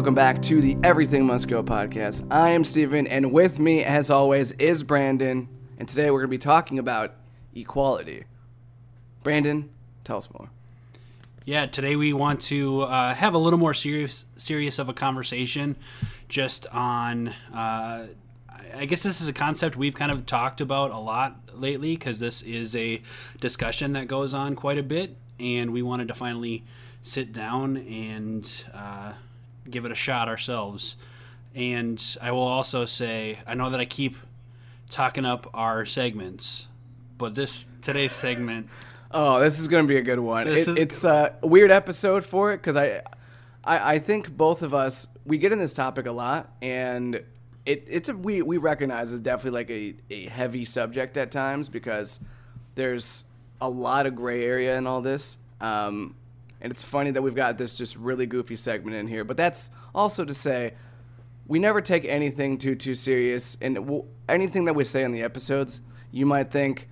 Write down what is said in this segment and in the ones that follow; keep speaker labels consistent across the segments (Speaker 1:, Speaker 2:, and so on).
Speaker 1: Welcome back to the Everything Must Go podcast. I am Steven, and with me, as always, is Brandon. And today we're going to be talking about equality. Brandon, tell us more.
Speaker 2: Yeah, today we want to uh, have a little more serious serious of a conversation just on. Uh, I guess this is a concept we've kind of talked about a lot lately because this is a discussion that goes on quite a bit, and we wanted to finally sit down and uh, give it a shot ourselves. And I will also say, I know that I keep talking up our segments, but this today's segment.
Speaker 1: Oh, this is going to be a good one. It,
Speaker 2: is-
Speaker 1: it's a weird episode for it because I, I, I think both of us we get in this topic a lot, and it it's a we we recognize it's definitely like a, a heavy subject at times because there's a lot of gray area in all this. Um, and it's funny that we've got this just really goofy segment in here, but that's also to say we never take anything too too serious, and anything that we say in the episodes, you might think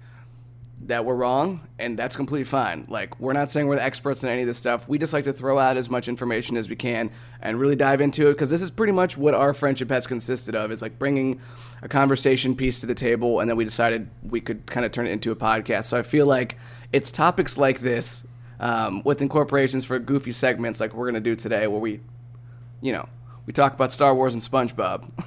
Speaker 1: that we're wrong, and that's completely fine. Like, we're not saying we're the experts in any of this stuff. We just like to throw out as much information as we can and really dive into it because this is pretty much what our friendship has consisted of is like bringing a conversation piece to the table, and then we decided we could kind of turn it into a podcast. So I feel like it's topics like this um, with incorporations for goofy segments like we're going to do today where we, you know, we talk about Star Wars and SpongeBob.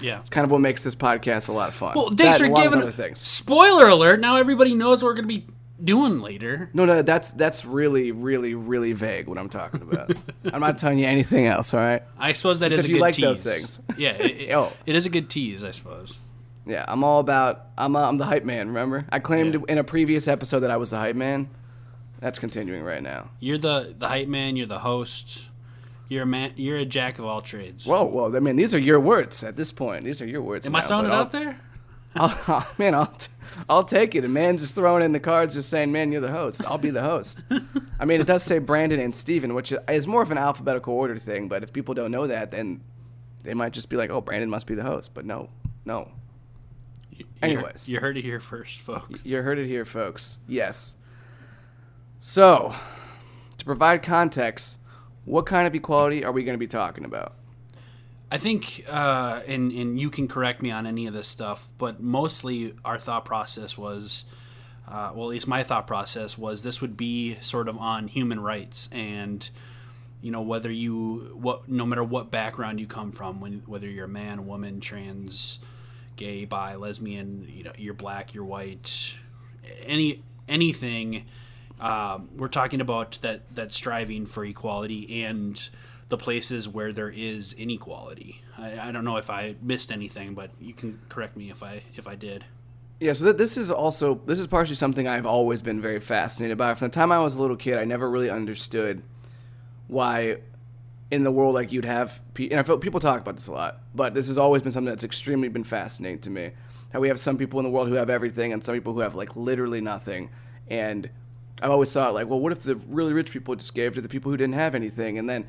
Speaker 2: Yeah.
Speaker 1: it's kind of what makes this podcast a lot of fun.
Speaker 2: Well, thanks
Speaker 1: That
Speaker 2: for giving.
Speaker 1: other things.
Speaker 2: Spoiler alert! Now everybody knows what we're going to be doing later.
Speaker 1: No, no, that's that's really, really, really vague. What I'm talking about. I'm not telling you anything else. All right.
Speaker 2: I suppose that
Speaker 1: Just
Speaker 2: is
Speaker 1: if
Speaker 2: a
Speaker 1: you
Speaker 2: good
Speaker 1: like
Speaker 2: tease.
Speaker 1: those things.
Speaker 2: Yeah, it, it-
Speaker 1: Oh.
Speaker 2: it is a good tease, I suppose.
Speaker 1: Yeah, I'm all about. I'm uh, I'm the hype man. Remember, I claimed
Speaker 2: Yeah.
Speaker 1: in a previous episode that I was the hype man. That's continuing right now.
Speaker 2: You're the the hype man. You're the host. You're a man. You're a jack of all trades.
Speaker 1: Whoa, whoa. I mean, these are your words at this point. These are your words.
Speaker 2: Am I throwing it
Speaker 1: I'll-
Speaker 2: out there?
Speaker 1: I'll, man, I'll, t- I'll take it. A man just throwing in the cards, just saying, "Man, you're the host." I'll be the host. I mean, it does say Brandon and Steven, which is more of an alphabetical order thing. But if people don't know that, then they might just be like, "Oh, Brandon must be the host." But no, no.
Speaker 2: You-
Speaker 1: Anyways.
Speaker 2: you heard it here first, folks.
Speaker 1: You heard it here, folks. Yes. So, to provide context, what kind of equality are we going to be talking about?
Speaker 2: I think, uh, and and you can correct me on any of this stuff, but mostly our thought process was, uh, well, at least my thought process was this would be sort of on human rights and, you know, whether you what no matter what background you come from, when whether you're a man, woman, trans, gay, bi, lesbian, you know, you're black, you're white, any anything. Um, we're talking about that that striving for equality and the places where there is inequality. I, I don't know if I missed anything, but you can correct me if I if I did.
Speaker 1: Yeah, so th- this is also this is partially something I've always been very fascinated by. From the time I was a little kid, I never really understood why in the world like you'd have pe- and I feel people talk about this a lot, but this has always been something that's extremely been fascinating to me. How we have some people in the world who have everything and some people who have like literally nothing. And I've always thought like, well, what if the really rich people just gave to the people who didn't have anything? And then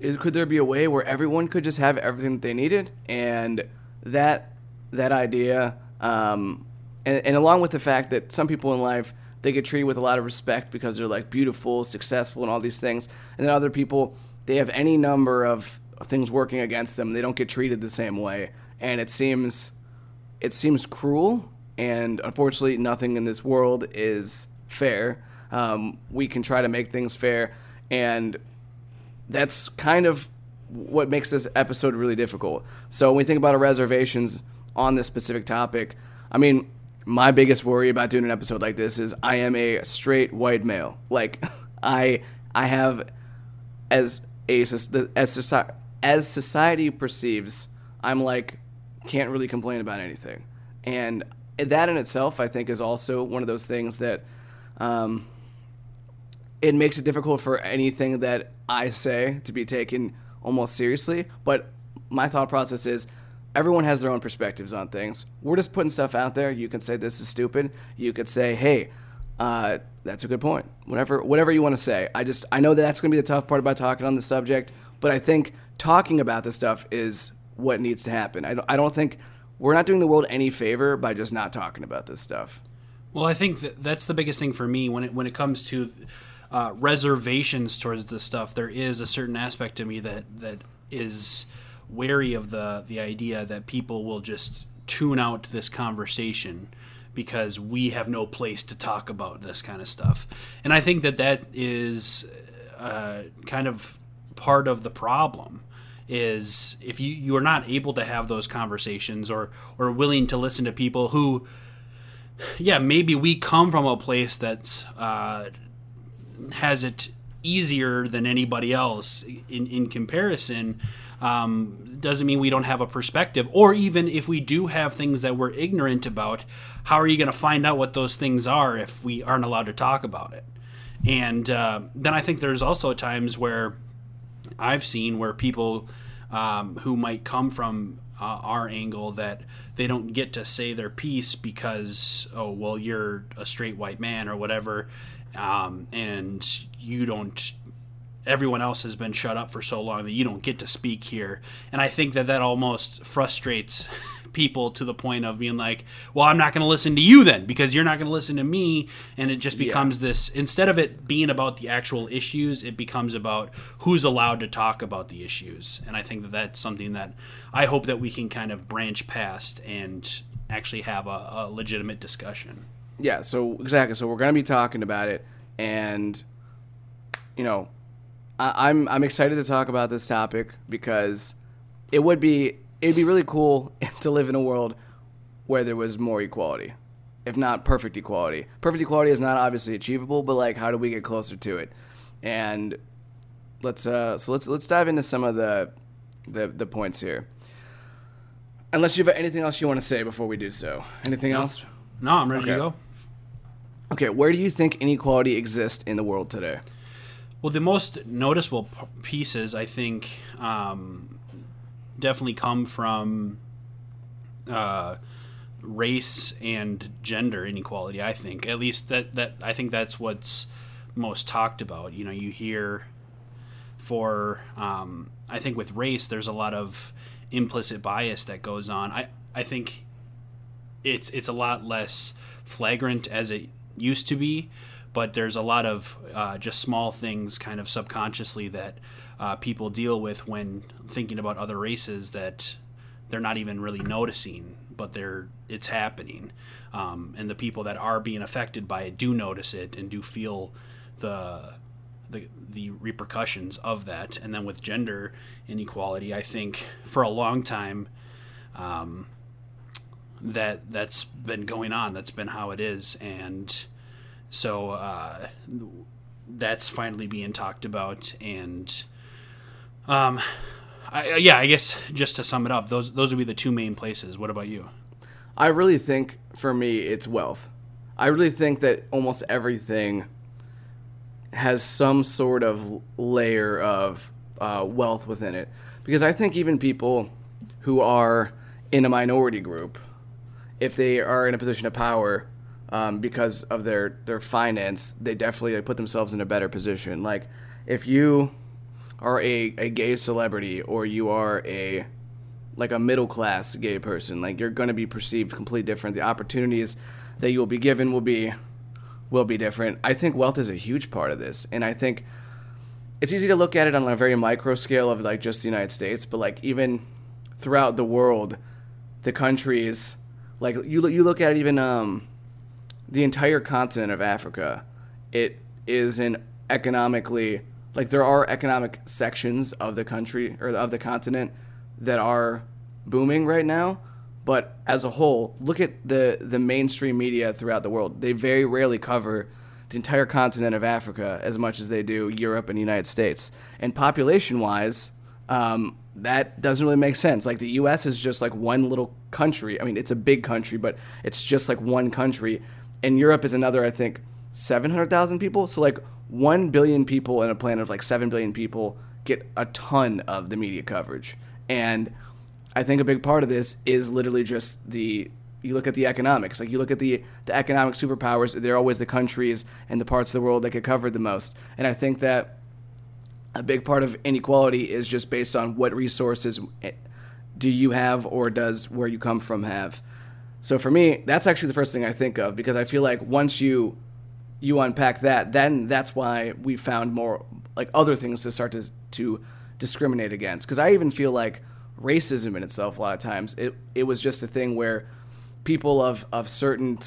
Speaker 1: is could there be a way where everyone could just have everything that they needed? And that that idea, um, and, and along with the fact that some people in life they get treated with a lot of respect because they're like beautiful, successful, and all these things, and then other people they have any number of things working against them. They don't get treated the same way, and it seems it seems cruel. And unfortunately, nothing in this world is fair. Um, we can try to make things fair, and that's kind of what makes this episode really difficult. So when we think about our reservations on this specific topic, I mean, my biggest worry about doing an episode like this is I am a straight white male. Like I I have as a as society as society perceives, I'm like can't really complain about anything. And that in itself, I think, is also one of those things that um, it makes it difficult for anything that I say to be taken almost seriously. But my thought process is everyone has their own perspectives on things. We're just putting stuff out there. You can say this is stupid. You could say, hey, uh, that's a good point. Whatever, whatever you want to say. I just I know that that's going to be the tough part about talking on the subject. But I think talking about this stuff is what needs to happen. I don't, I don't think we're not doing the world any favor by just not talking about this stuff.
Speaker 2: Well, I think that that's the biggest thing for me when it when it comes to uh, reservations towards this stuff, there is a certain aspect to me that that is wary of the the idea that people will just tune out this conversation because we have no place to talk about this kind of stuff. And I think that that is uh, kind of part of the problem is if you you are not able to have those conversations or or willing to listen to people who yeah maybe we come from a place that's uh, has it easier than anybody else in in comparison. Um, doesn't mean we don't have a perspective or even if we do have things that we're ignorant about how are you going to find out what those things are if we aren't allowed to talk about it? And uh, then i think there's also times where i've seen where people um, who might come from uh, our angle that they don't get to say their piece because oh well you're a straight white man or whatever um, and you don't everyone else has been shut up for so long that you don't get to speak here. And i think that that almost frustrates people to the point of being like well i'm not going to listen to you then because you're not going to listen to me. And it just becomes yeah. this instead of it being about the actual issues it becomes about who's allowed to talk about the issues. And i think that that's something that i hope that we can kind of branch past and actually have a, a legitimate discussion.
Speaker 1: Yeah so exactly. So we're going to be talking about it. And you know I, I'm I'm excited to talk about this topic because it would be it'd be really cool to live in a world where there was more equality, if not perfect equality. Perfect equality is not obviously achievable, but like, how do we get closer to it? And let's uh, so let's let's dive into some of the the, the points here. Unless you have anything else you want to say before we do so. Anything
Speaker 2: no.
Speaker 1: else?
Speaker 2: No, I'm ready okay. to go.
Speaker 1: Okay, where do you think inequality exists in the world today?
Speaker 2: Well, the most noticeable pieces, I think, um, definitely come from uh, race and gender inequality. I think, at least that that I think that's what's most talked about. You know, you hear for um, I think with race, there's a lot of implicit bias that goes on. I I think it's it's a lot less flagrant as it used to be but there's a lot of uh, just small things kind of subconsciously that uh, people deal with when thinking about other races that they're not even really noticing but they're it's happening. Um, and the people that are being affected by it do notice it and do feel the the, the repercussions of that. And then with gender inequality i think for a long time um, that that's been going on. That's been how it is. And so uh, that's finally being talked about, and um, I, yeah, I guess just to sum it up, those those would be the two main places. What about you?
Speaker 1: I really think for me, it's wealth. I really think that almost everything has some sort of layer of uh, wealth within it, because I think even people who are in a minority group, if they are in a position of power, um, because of their their finance, they definitely put themselves in a better position. Like if you are a, a gay celebrity or you are a like a middle class gay person, like you're going to be perceived completely different. The opportunities that you will be given will be will be different. I think wealth is a huge part of this, and I think it's easy to look at it on a very micro scale of like just the United States, but like even throughout the world, the countries like you you look at even um the entire continent of Africa, it is an economically like there are economic sections of the country or of the continent that are booming right now, but as a whole, look at the the mainstream media throughout the world. They very rarely cover the entire continent of Africa as much as they do Europe and the United States. And population wise, um, that doesn't really make sense. Like the U.S. is just like one little country. I mean, it's a big country, but it's just like one country and Europe is another, I think, 700,000 people. So, like, 1 billion people in a planet of like 7 billion people get a ton of the media coverage. And I think a big part of this is literally just the you look at the economics. Like you look at the the economic superpowers, they're always the countries and the parts of the world that get covered the most. And I think that a big part of inequality is just based on what resources eh, do you have or does where you come from have. So for me, that's actually the first thing I think of because I feel like once you you unpack that, then that's why we found more like other things to start to to discriminate against. Because I even feel like racism in itself, a lot of times, it it was just a thing where people of of certain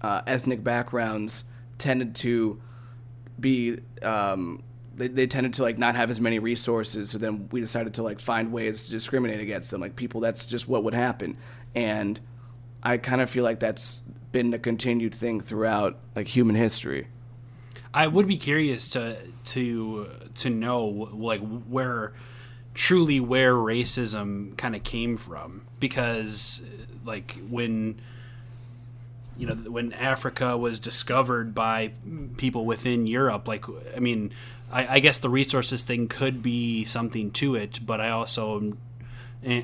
Speaker 1: uh, ethnic backgrounds tended to be um, they, they tended to like not have as many resources so then we decided to like find ways to discriminate against them like people that's just what would happen and i kind of feel like that's been a continued thing throughout like human history.
Speaker 2: I would be curious to to to know like where truly where racism kind of came from. Because like when you know when Africa was discovered by people within Europe like I mean I, I guess the resources thing could be something to it but I also eh,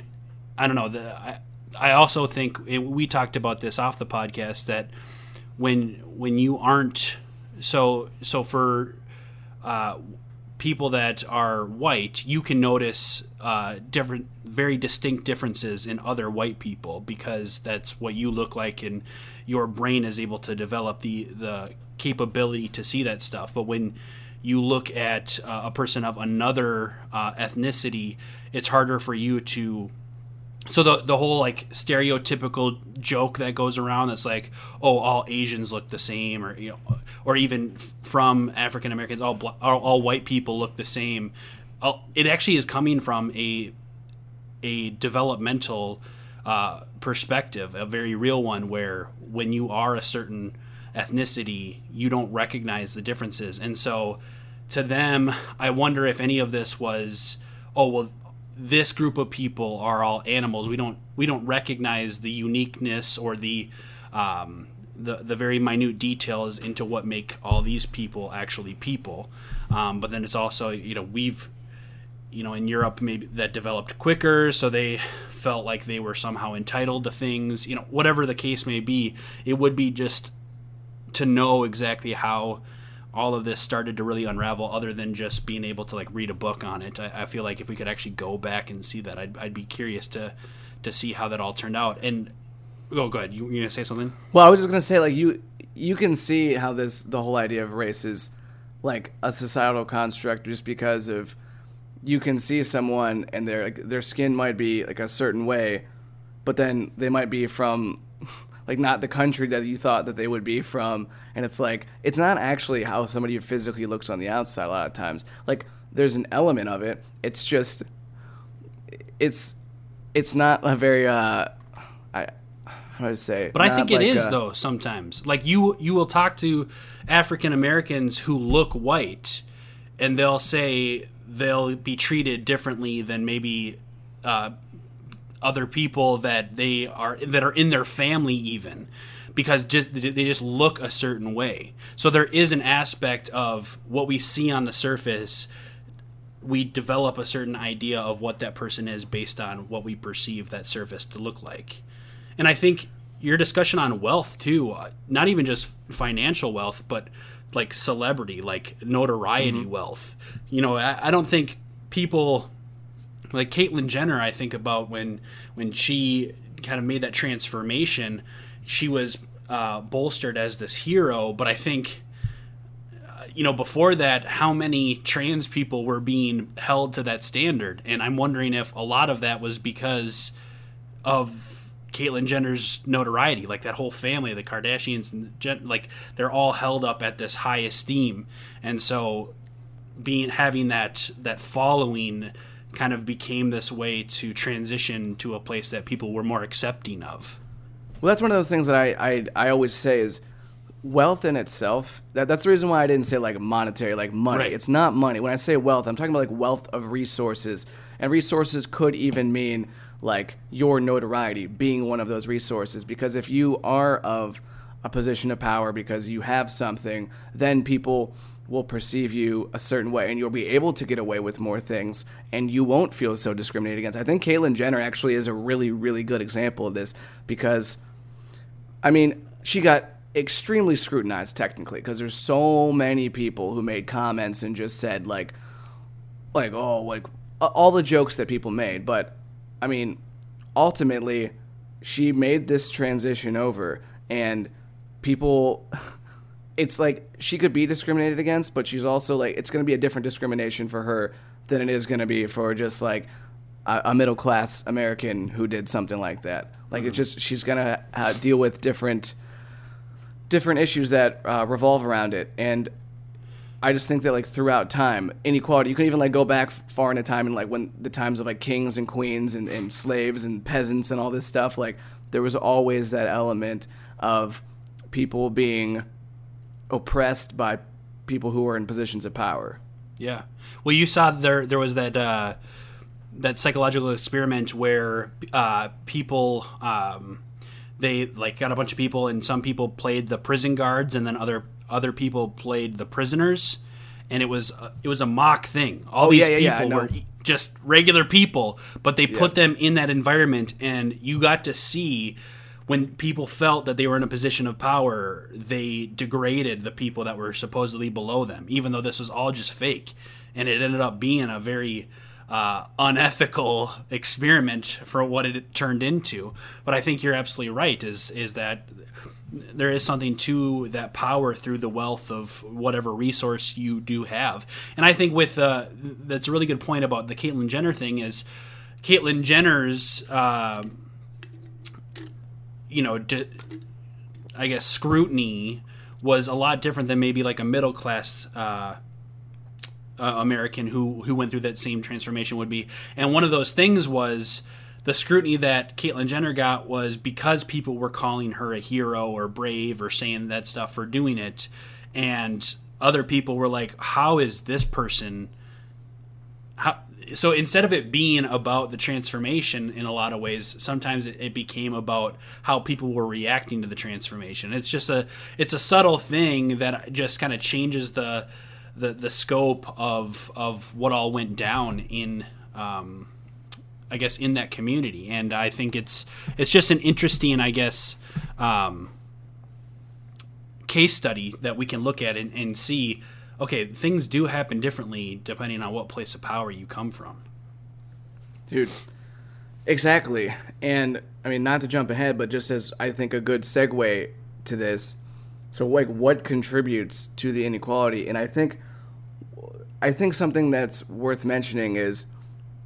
Speaker 2: I don't know the I, I also think we talked about this off the podcast that when when you aren't so so for uh, people that are white, you can notice uh, different, very distinct differences in other white people because that's what you look like, and your brain is able to develop the the capability to see that stuff. But when you look at uh, a person of another uh, ethnicity, it's harder for you to so the the whole like stereotypical joke that goes around that's like oh all Asians look the same or you know or even from African Americans all, all, all white people look the same. It actually is coming from a a developmental uh, perspective a very real one where when you are a certain ethnicity you don't recognize the differences. And so to them I wonder if any of this was oh well this group of people are all animals. We don't we don't recognize the uniqueness or the um, the the very minute details into what make all these people actually people. Um, but then it's also you know we've you know in Europe maybe that developed quicker, so they felt like they were somehow entitled to things. You know whatever the case may be, it would be just to know exactly how all of this started to really unravel other than just being able to like read a book on it. I, I, feel like if we could actually go back and see that I'd, I'd be curious to to see how that all turned out. And oh go ahead. You, you gonna say something?
Speaker 1: Well i was just gonna say like you you can see how this the whole idea of race is like a societal construct just because of you can see someone and their like, their skin might be like a certain way but then they might be from like not the country that you thought that they would be from and it's like it's not actually how somebody physically looks on the outside a lot of times like there's an element of it it's just it's it's not a very uh i how do I say?
Speaker 2: But I think it is like though. Sometimes, like you, you will talk to African Americans who look white, and they'll say they'll be treated differently than maybe uh, other people that they are that are in their family even because just they just look a certain way. So there is an aspect of what we see on the surface we develop a certain idea of what that person is based on what we perceive that surface to look like. And I think your discussion on wealth too, uh, not even just financial wealth, but like celebrity, like notoriety mm-hmm. wealth. You know, I, I don't think people like Caitlyn Jenner, I think about when when she kind of made that transformation, she was uh, bolstered as this hero. But I think, uh, you know, before that, how many trans people were being held to that standard? And I'm wondering if a lot of that was because of Caitlyn Jenner's notoriety, like that whole family, the Kardashians, and Jen, like they're all held up at this high esteem, and so being having that that following kind of became this way to transition to a place that people were more accepting of.
Speaker 1: Well, that's one of those things that I, I, I always say is wealth in itself. That, that's the reason why I didn't say like monetary, like money. Right. It's not money. When I say wealth, I'm talking about like wealth of resources. And resources could even mean like your notoriety being one of those resources. Because if you are of a position of power because you have something, then people will perceive you a certain way and you'll be able to get away with more things and you won't feel so discriminated against. I think Caitlyn Jenner actually is a really, really good example of this because, I mean, she got extremely scrutinized technically because there's so many people who made comments and just said like, like, oh, like all the jokes that people made. But, I mean, ultimately, she made this transition over and people it's like she could be discriminated against, but she's also like it's going to be a different discrimination for her than it is going to be for just like a, a middle class American who did something like that. Like it's just she's going to uh, deal with different different issues that uh, revolve around it, and I just think that like throughout time, inequality. You can even like go back far into time and like when the times of like kings and queens and, and slaves and peasants and all this stuff. Like there was always that element of people being oppressed by people who are in positions of power.
Speaker 2: Yeah. Well, you saw there there was that uh, that psychological experiment where uh, people um, they like got a bunch of people and some people played the prison guards and then other other people played the prisoners and it was uh, it was a mock thing. All
Speaker 1: Oh,
Speaker 2: these
Speaker 1: yeah, yeah, yeah,
Speaker 2: people
Speaker 1: know.
Speaker 2: were just regular people, but they put them in that environment and you got to see when people felt that they were in a position of power, they degraded the people that were supposedly below them, even though this was all just fake. And it ended up being a very uh, unethical experiment for what it turned into. But I think you're absolutely right. Is is that there is something to that power through the wealth of whatever resource you do have. And I think with uh, that's a really good point about the Caitlyn Jenner thing is Caitlyn Jenner's. Uh, you know, d- I guess scrutiny was a lot different than maybe like a middle class uh, uh, American who who went through that same transformation would be. And one of those things was the scrutiny that Caitlyn Jenner got was because people were calling her a hero or brave or saying that stuff for doing it, and other people were like, "How is this person?" How, so instead of it being about the transformation in a lot of ways sometimes it, it became about how people were reacting to the transformation. It's just a it's a subtle thing that just kind of changes the the the scope of of what all went down in um I guess in that community. And I think it's it's just an interesting I guess um case study that we can look at and, and see okay things do happen differently depending on what place of power you come from
Speaker 1: Dude, exactly. And I mean, not to jump ahead, but just as I think a good segue to this. So, like, what contributes to the inequality? And I think, I think something that's worth mentioning is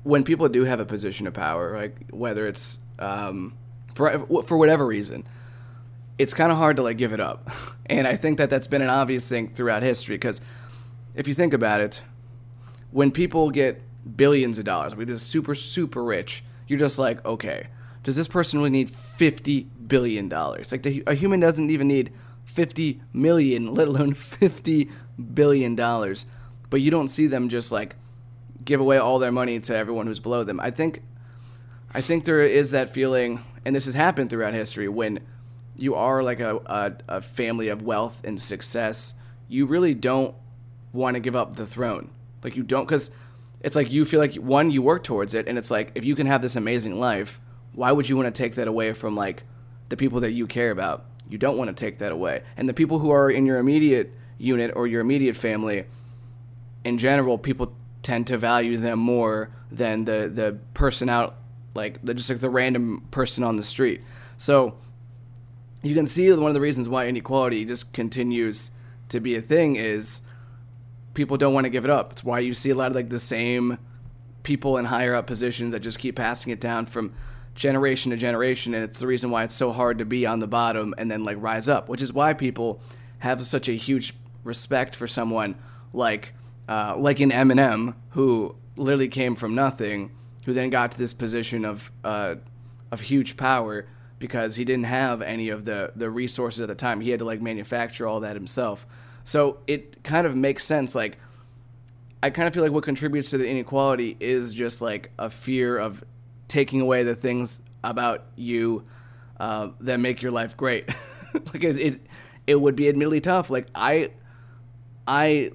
Speaker 1: when people do have a position of power, like whether it's um, for for whatever reason, it's kind of hard to like give it up. And I think that that's been an obvious thing throughout history because if you think about it, when people get billions of dollars, I mean, is super, super rich, you're just like, okay, does this person really need $50 billion? Like, the, a human doesn't even need 50 million, let alone $50 billion. But you don't see them just like give away all their money to everyone who's below them. I think, I think there is that feeling, and this has happened throughout history, when you are like a, a, a family of wealth and success, you really don't want to give up the throne. Like you don't, because it's like you feel like one, you work towards it, and it's like if you can have this amazing life, why would you want to take that away from like the people that you care about? You don't want to take that away, and the people who are in your immediate unit or your immediate family, in general, people tend to value them more than the the person out, like the, just like the random person on the street. So you can see one of the reasons why inequality just continues to be a thing is people don't want to give it up. It's why you see a lot of like the same people in higher up positions that just keep passing it down from generation to generation and it's the reason why it's so hard to be on the bottom and then like rise up, which is why people have such a huge respect for someone like uh, like in Eminem who literally came from nothing, who then got to this position of uh, of huge power because he didn't have any of the the resources at the time. He had to like manufacture all that himself. So it kind of makes sense. Like I kind of feel like what contributes to the inequality is just like a fear of taking away the things about you uh, that make your life great. like it, it, it would be admittedly tough. Like I, I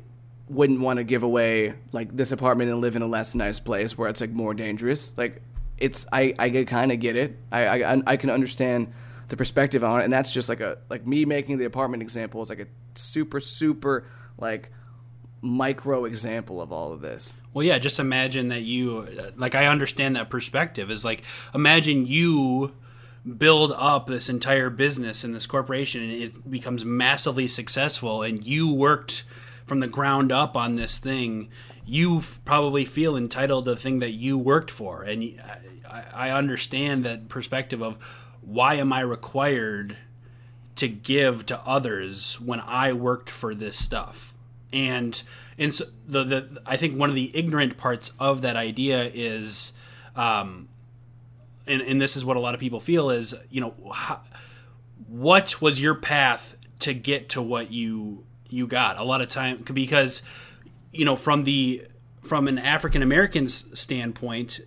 Speaker 1: wouldn't want to give away like this apartment and live in a less nice place where it's like more dangerous. Like it's I I kind of get it. I, I I can understand the perspective on it, and that's just like a like me making the apartment example is like a super super like micro example of all of this.
Speaker 2: Well, yeah, just imagine that you, like, I understand that perspective is like, imagine you build up this entire business and this corporation and it becomes massively successful and you worked from the ground up on this thing you probably feel entitled to the thing that you worked for and I understand that perspective of why am i required to give to others when i worked for this stuff? And and so the, the i think one of the ignorant parts of that idea is um, and, and this is what a lot of people feel is you know how, what was your path to get to what you you got? A lot of time because you know from the from an African American standpoint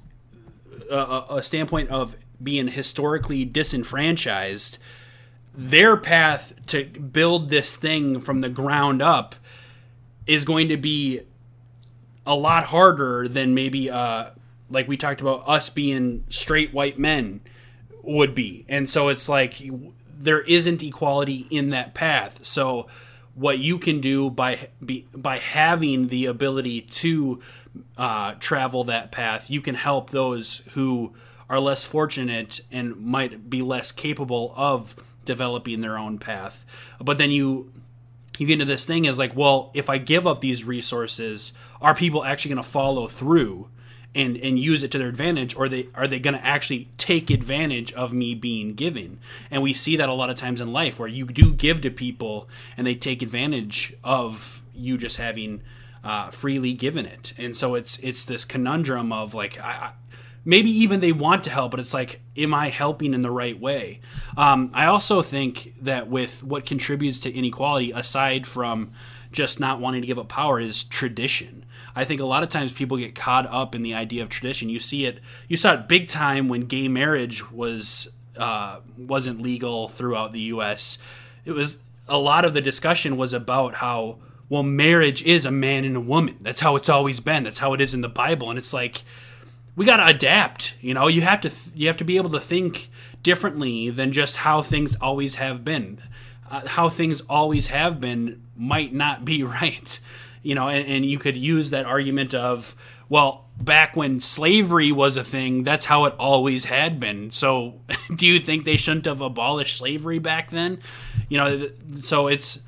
Speaker 2: uh, a standpoint of being historically disenfranchised their path to build this thing from the ground up is going to be a lot harder than maybe uh, like we talked about us being straight white men would be. And so it's like there isn't equality in that path. So what you can do by be, by having the ability to uh, travel that path, you can help those who are less fortunate and might be less capable of developing their own path. But then you you get into this thing as like, well, if I give up these resources, are people actually going to follow through? and and use it to their advantage or they are they going to actually take advantage of me being given and we see that a lot of times in life where you do give to people and they take advantage of you just having uh, freely given it and so it's it's this conundrum of like I, maybe even they want to help but it's like am i helping in the right way um, i also think that with what contributes to inequality aside from just not wanting to give up power is tradition I think a lot of times people get caught up in the idea of tradition. You see it, you saw it big time when gay marriage was uh, wasn't legal throughout the U.S. It was a lot of the discussion was about how well marriage is a man and a woman. That's how it's always been. That's how it is in the Bible, and it's like we got to adapt. You know, you have to th- you have to be able to think differently than just how things always have been. Uh, how things always have been might not be right you know, and, and you could use that argument of, well, back when slavery was a thing, that's how it always had been. So, do you think they shouldn't have abolished slavery back then? You know, so it's,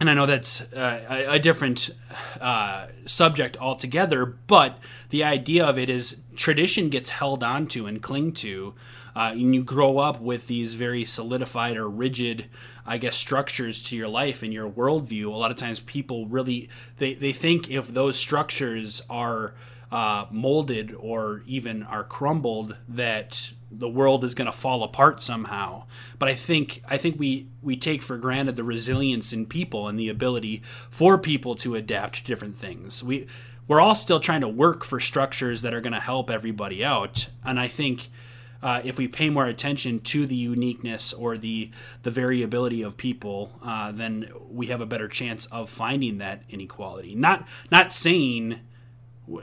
Speaker 2: and I know that's uh, a, a, different uh, subject altogether, but the idea of it is tradition gets held onto and cling to, uh, and you grow up with these very solidified or rigid I guess structures to your life and your worldview. A lot of times people really they, they think if those structures are uh, molded or even are crumbled that the world is going to fall apart somehow. But I think I think we we take for granted the resilience in people and the ability for people to adapt to different things. We we're all still trying to work for structures that are going to help everybody out, and I think uh, if we pay more attention to the uniqueness or the the variability of people, uh, then we have a better chance of finding that inequality. Not not saying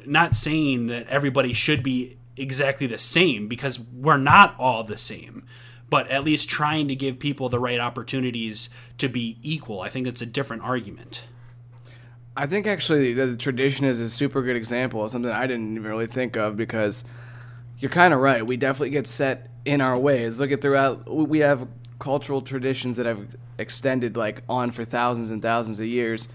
Speaker 2: not saying that everybody should be exactly the same because we're not all the same but at least trying to give people the right opportunities to be equal. I think it's a different argument.
Speaker 1: I think actually the tradition is a super good example of something I didn't even really think of because you're kind of right. We definitely get set in our ways. Look at throughout, we have cultural traditions that have extended like on for thousands and thousands of years.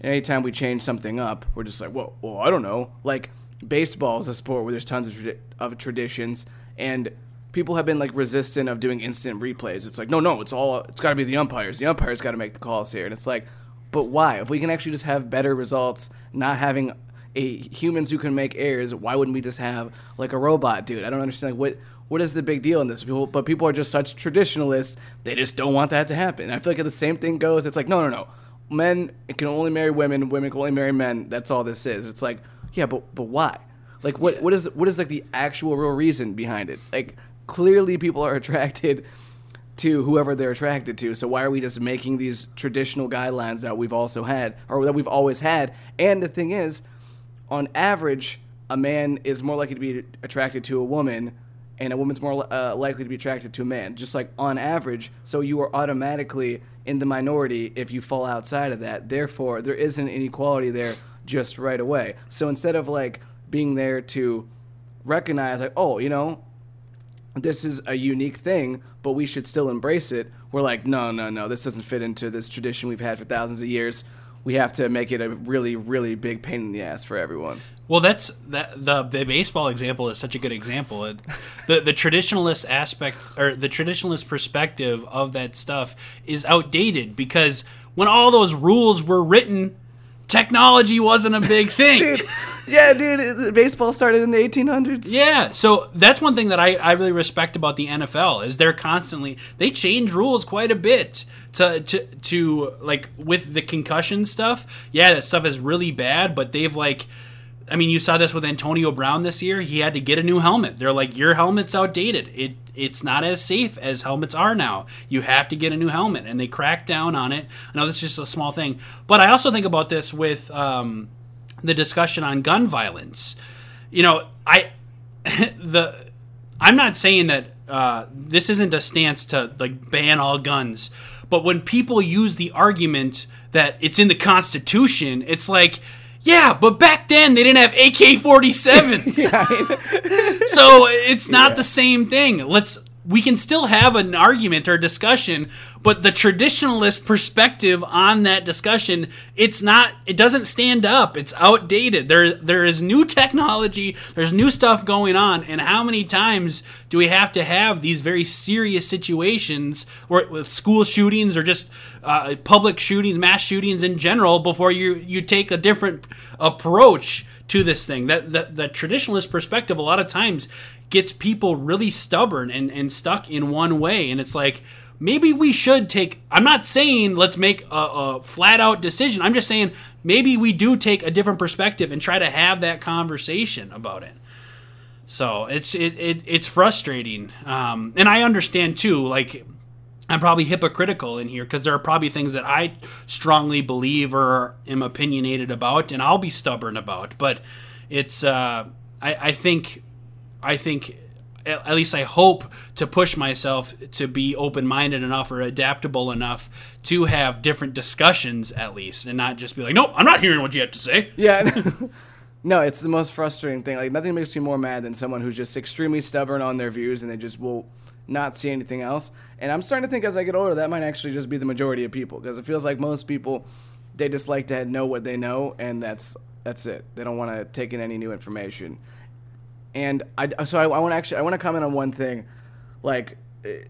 Speaker 1: And anytime we change something up, we're just like, whoa, well, I don't know. Like baseball is a sport where there's tons of, of traditions, and people have been like resistant of doing instant replays. It's like, no, no, it's all, it's got to be the umpires. The umpires got to make the calls here, and it's like, but why? If we can actually just have better results, not having a humans who can make errors, why wouldn't we just have like a robot dude? I don't understand like, what what is the big deal in this? People, but people are just such traditionalists; they just don't want that to happen. I feel like if the same thing goes. It's like no, no, no. Men can only marry women. Women can only marry men. That's all this is. It's like yeah, but but why? Like what what is what is like the actual real reason behind it? Like clearly people are attracted to whoever they're attracted to. So why are we just making these traditional guidelines that we've also had or that we've always had? And the thing is, on average, a man is more likely to be attracted to a woman, and a woman's more uh, likely to be attracted to a man. Just like on average, so you are automatically in the minority if you fall outside of that. Therefore, there isn't inequality there just right away. So instead of like being there to recognize, like, oh, you know, this is a unique thing, but we should still embrace it. We're like, no, no, no, this doesn't fit into this tradition we've had for thousands of years. We have to make it a really, really big pain in the ass for everyone.
Speaker 2: Well, that's that the the baseball example is such a good example. It, the the traditionalist aspect or the traditionalist perspective of that stuff is outdated because when all those rules were written, technology wasn't a big thing.
Speaker 1: Dude, yeah, dude, baseball started in the 1800s.
Speaker 2: Yeah, so that's one thing that I, I really respect about the NFL is they're constantly they change rules quite a bit to to to like with the concussion stuff. Yeah, that stuff is really bad, but they've like I mean, you saw this with Antonio Brown this year. He had to get a new helmet. They're like, your helmet's outdated. It it's not as safe as helmets are now. You have to get a new helmet, and they crack down on it. I know this is just a small thing, but I also think about this with um, the discussion on gun violence. You know, I the I'm not saying that uh, this isn't a stance to like ban all guns, but when people use the argument that it's in the Constitution, it's like, yeah, but back then they didn't have AK-47s, so it's not the same thing. Let's we can still have an argument or discussion, but the traditionalist perspective on that discussion, it's not it doesn't stand up. It's outdated. There there is new technology, there's new stuff going on, and how many times do we have to have these very serious situations where with school shootings or just uh, public shootings, mass shootings in general before you you take a different approach to this thing. That, that the traditionalist perspective a lot of times gets people really stubborn and, and stuck in one way. And it's like, maybe we should take I'm not saying let's make a, a flat out decision. I'm just saying maybe we do take a different perspective and try to have that conversation about it. So it's it, it it's frustrating, um, and I understand too. Like I'm probably hypocritical in here because there are probably things that I strongly believe or am opinionated about, and I'll be stubborn about. But it's uh, I, I think I think at least I hope to push myself to be open minded enough or adaptable enough to have different discussions at least, and not just be like, nope, I'm not hearing what you have to say.
Speaker 1: Yeah. no, it's the most frustrating thing. Like nothing makes me more mad than someone who's just extremely stubborn on their views and they just will not see anything else. And I'm starting to think as I get older that might actually just be the majority of people because it feels like most people they just like to know what they know and that's that's it. They don't want to take in any new information. And I so I, I want to actually I want to comment on one thing like eh,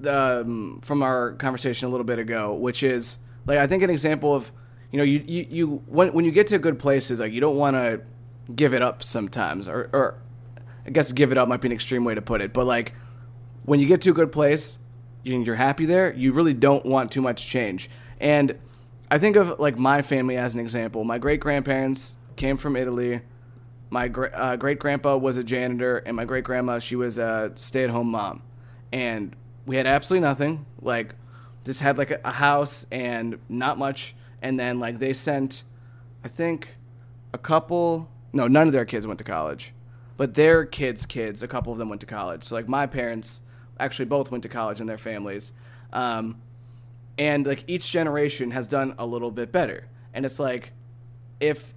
Speaker 1: the, um, from our conversation a little bit ago, which is like I think an example of you know you you, you when when you get to good places like you don't want to give it up sometimes or or I guess give it up might be an extreme way to put it, but like when you get to a good place and you're happy there, you really don't want too much change. And I think of like my family as an example. My great grandparents came from Italy. My uh, great grandpa was a janitor, and my great grandma she was a stay at home mom. And we had absolutely nothing. Like, just had like a, a house and not much. And then like they sent, I think, a couple. No, none of their kids went to college, but their kids' kids, a couple of them went to college. So like my parents actually both went to college in their families. Um, and like each generation has done a little bit better. And it's like if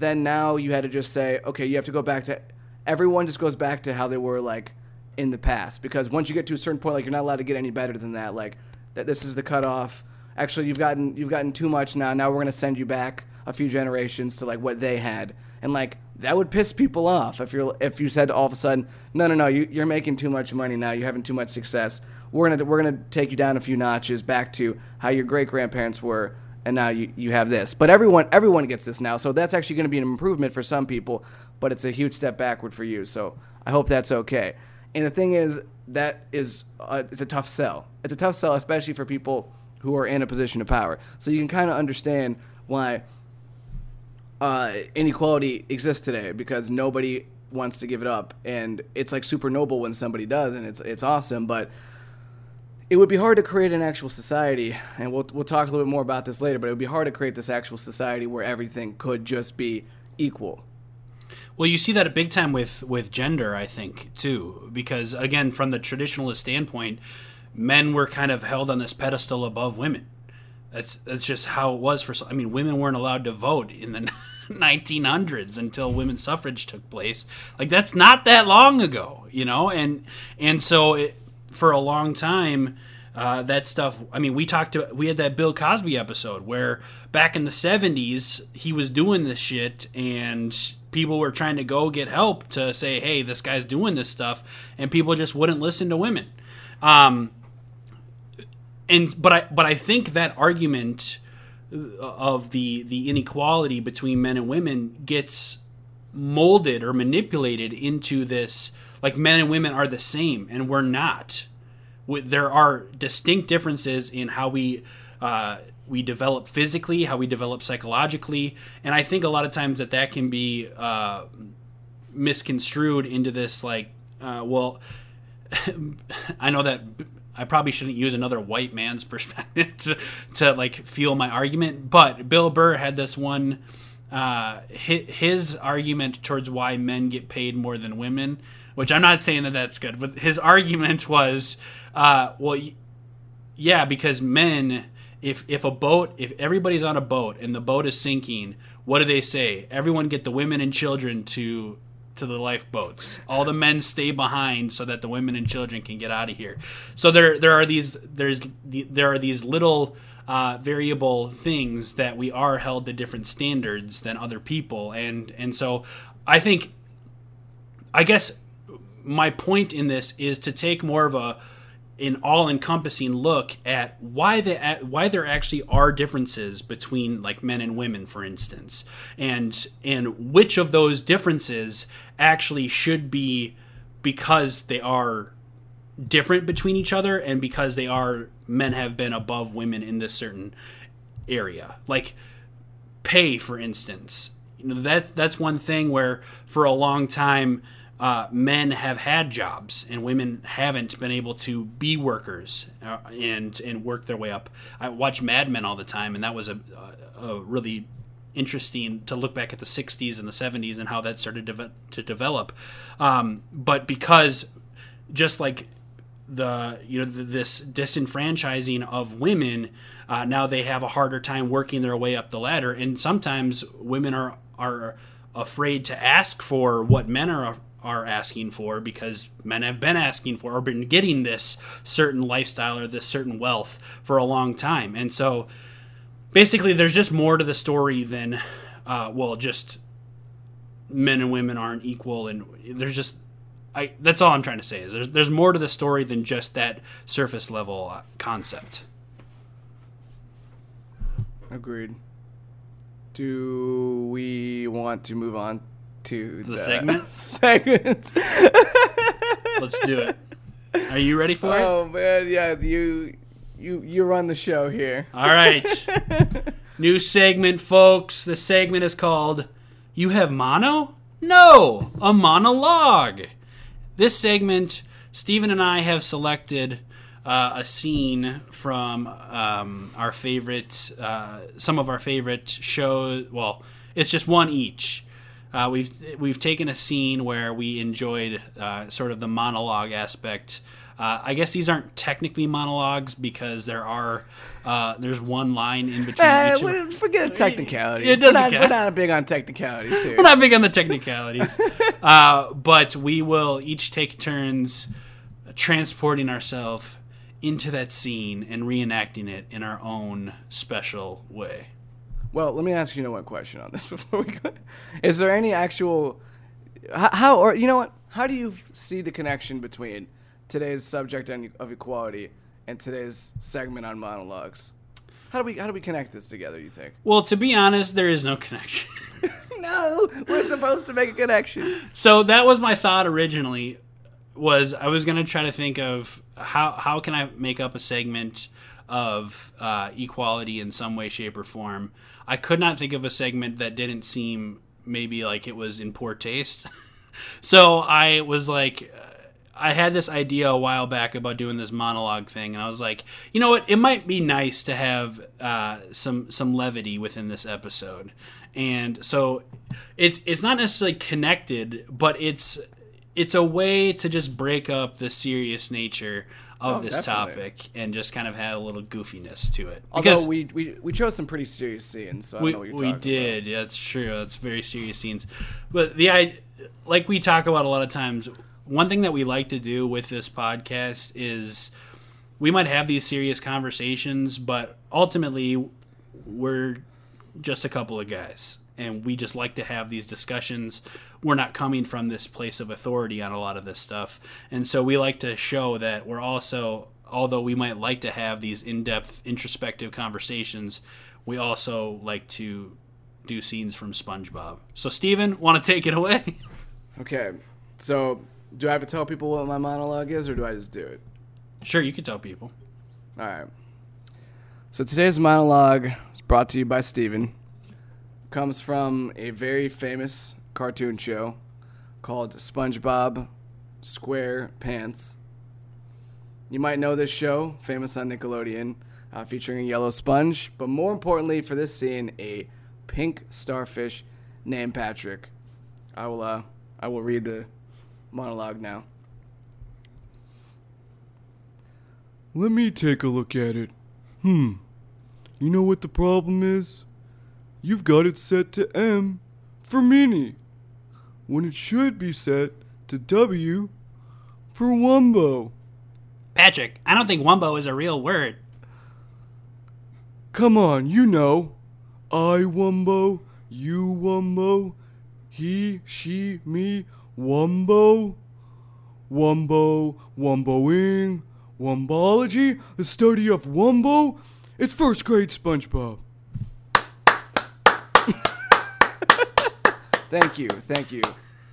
Speaker 1: then now you had to just say, okay, you have to go back to everyone just goes back to how they were like in the past. Because once you get to a certain point like you're not allowed to get any better than that. Like that this is the cutoff. Actually you've gotten you've gotten too much now. Now we're to send you back a few generations to like what they had. And like that would piss people off if you're if you said all of a sudden no no no you, you're making too much money now. You're having too much success. We're gonna we're gonna take you down a few notches back to how your great grandparents were and now you, you have this. But everyone everyone gets this now. So that's actually going to be an improvement for some people but it's a huge step backward for you. So i hope that's okay. And the thing is that is uh, it's a tough sell. It's a tough sell especially for people who are in a position of power. So you can kind of understand why uh, inequality exists today because nobody wants to give it up, and it's like super noble when somebody does, and it's it's awesome. But it would be hard to create an actual society, and we'll we'll talk a little bit more about this later. But it would be hard to create this actual society where everything could just be equal.
Speaker 2: Well, you see that a big time with with gender, I think, too, because again, from the traditionalist standpoint, men were kind of held on this pedestal above women. That's that's just how it was for. I mean, women weren't allowed to vote in the 1900s until women's suffrage took place. Like that's not that long ago, you know. And and so it, for a long time. Uh, that stuff. I mean, we talked to we had that Bill Cosby episode where back in the '70s he was doing this shit, and people were trying to go get help to say, "Hey, this guy's doing this stuff," and people just wouldn't listen to women. Um, and but I but I think that argument of the the inequality between men and women gets molded or manipulated into this like men and women are the same and we're not there are distinct differences in how we uh, we develop physically, how we develop psychologically, and I think a lot of times that that can be uh, misconstrued into this like, uh, well, I know that I probably shouldn't use another white man's perspective to, to like feel my argument, but Bill Burr had this one. Uh, his argument towards why men get paid more than women, which I'm not saying that that's good, but his argument was uh, well, yeah, because men, if if a boat, if everybody's on a boat and the boat is sinking, what do they say? Everyone get the women and children to to the lifeboats. All the men stay behind so that the women and children can get out of here. So there there are these there's there are these little uh, variable things that we are held to different standards than other people, and and so I think I guess my point in this is to take more of a an all-encompassing look at why the why there actually are differences between like men and women for instance. And and which of those differences actually should be because they are different between each other and because they are men have been above women in this certain area like pay for instance you know that that's one thing where for a long time uh, men have had jobs and women haven't been able to be workers uh, and and work their way up. I watch Mad Men all the time, and that was a, a really interesting to look back at the 60s and the 70s and how that started to, to develop. Um, but because just like the you know this disenfranchising of women, uh, now they have a harder time working their way up the ladder, and sometimes women are are afraid to ask for what men are are asking for because men have been asking for or been getting this certain lifestyle or this certain wealth for a long time. And so basically, there's just more to the story than, uh, well, just men and women aren't equal. And there's just, I, that's all I'm trying to say is there's, there's more to the story than just that surface level concept.
Speaker 1: Agreed. Do we want to move on to
Speaker 2: the, the segment.
Speaker 1: segment.
Speaker 2: Let's do it. Are you ready for
Speaker 1: oh,
Speaker 2: it?
Speaker 1: Oh man, yeah, you you you run the show here.
Speaker 2: All right. New segment, folks. The segment is called "You Have Mono." No, a monologue. This segment, Stephen and I have selected uh, a scene from um, our favorite, uh, some of our favorite shows. Well, it's just one each. Uh, we've we've taken a scene where we enjoyed uh, sort of the monologue aspect. Uh, I guess these aren't technically monologues because there are uh, there's one line in between.
Speaker 1: Uh, each forget technicalities.
Speaker 2: It doesn't
Speaker 1: we're not,
Speaker 2: count.
Speaker 1: We're not big on technicalities here.
Speaker 2: We're not big on the technicalities, uh, but we will each take turns transporting ourselves into that scene and reenacting it in our own special way.
Speaker 1: Well, let me ask you one question on this before we go. Is there any actual how or you know what? How do you see the connection between today's subject of equality and today's segment on monologues? How do we how do we connect this together? You think?
Speaker 2: Well, to be honest, there is no connection.
Speaker 1: no, we're supposed to make a connection.
Speaker 2: So that was my thought originally. Was I was gonna try to think of how how can I make up a segment of uh, equality in some way, shape, or form. I could not think of a segment that didn't seem maybe like it was in poor taste. so I was like, I had this idea a while back about doing this monologue thing, and I was like, you know what? It might be nice to have uh, some some levity within this episode, and so it's it's not necessarily connected, but it's it's a way to just break up the serious nature of
Speaker 1: Oh,
Speaker 2: this
Speaker 1: definitely.
Speaker 2: topic and just kind of have a little goofiness to it.
Speaker 1: Although we, we we chose some pretty serious scenes, so I
Speaker 2: we,
Speaker 1: know what you're
Speaker 2: we did. Yeah, that's true. That's very serious scenes. But the I like we talk about a lot of times. One thing that we like to do with this podcast is we might have these serious conversations, but ultimately we're just a couple of guys and we just like to have these discussions. We're not coming from this place of authority on a lot of this stuff. And so we like to show that we're also although we might like to have these in-depth introspective conversations, we also like to do scenes from SpongeBob. So Steven, want to take it away?
Speaker 1: Okay, so do I have to tell people what my monologue is, or do I just do it?
Speaker 2: sure, you can tell people.
Speaker 1: All right. So today's monologue is brought to you by Steven. Comes from a very famous cartoon show called SpongeBob SquarePants. You might know this show, famous on Nickelodeon, uh, featuring a yellow sponge, but more importantly for this scene, a pink starfish named Patrick. I will uh, I will read the monologue now. Let me take a look at it. Hmm. You know what the problem is? You've got it set to M for mini, when it should be set to W for Wumbo.
Speaker 2: Patrick, I don't think Wumbo is a real word.
Speaker 1: Come on, you know. I Wumbo, you Wumbo, he, she, me, Wumbo. Wumbo, Wumboing, Wumbology, the study of Wumbo. It's first grade SpongeBob. thank you, thank you.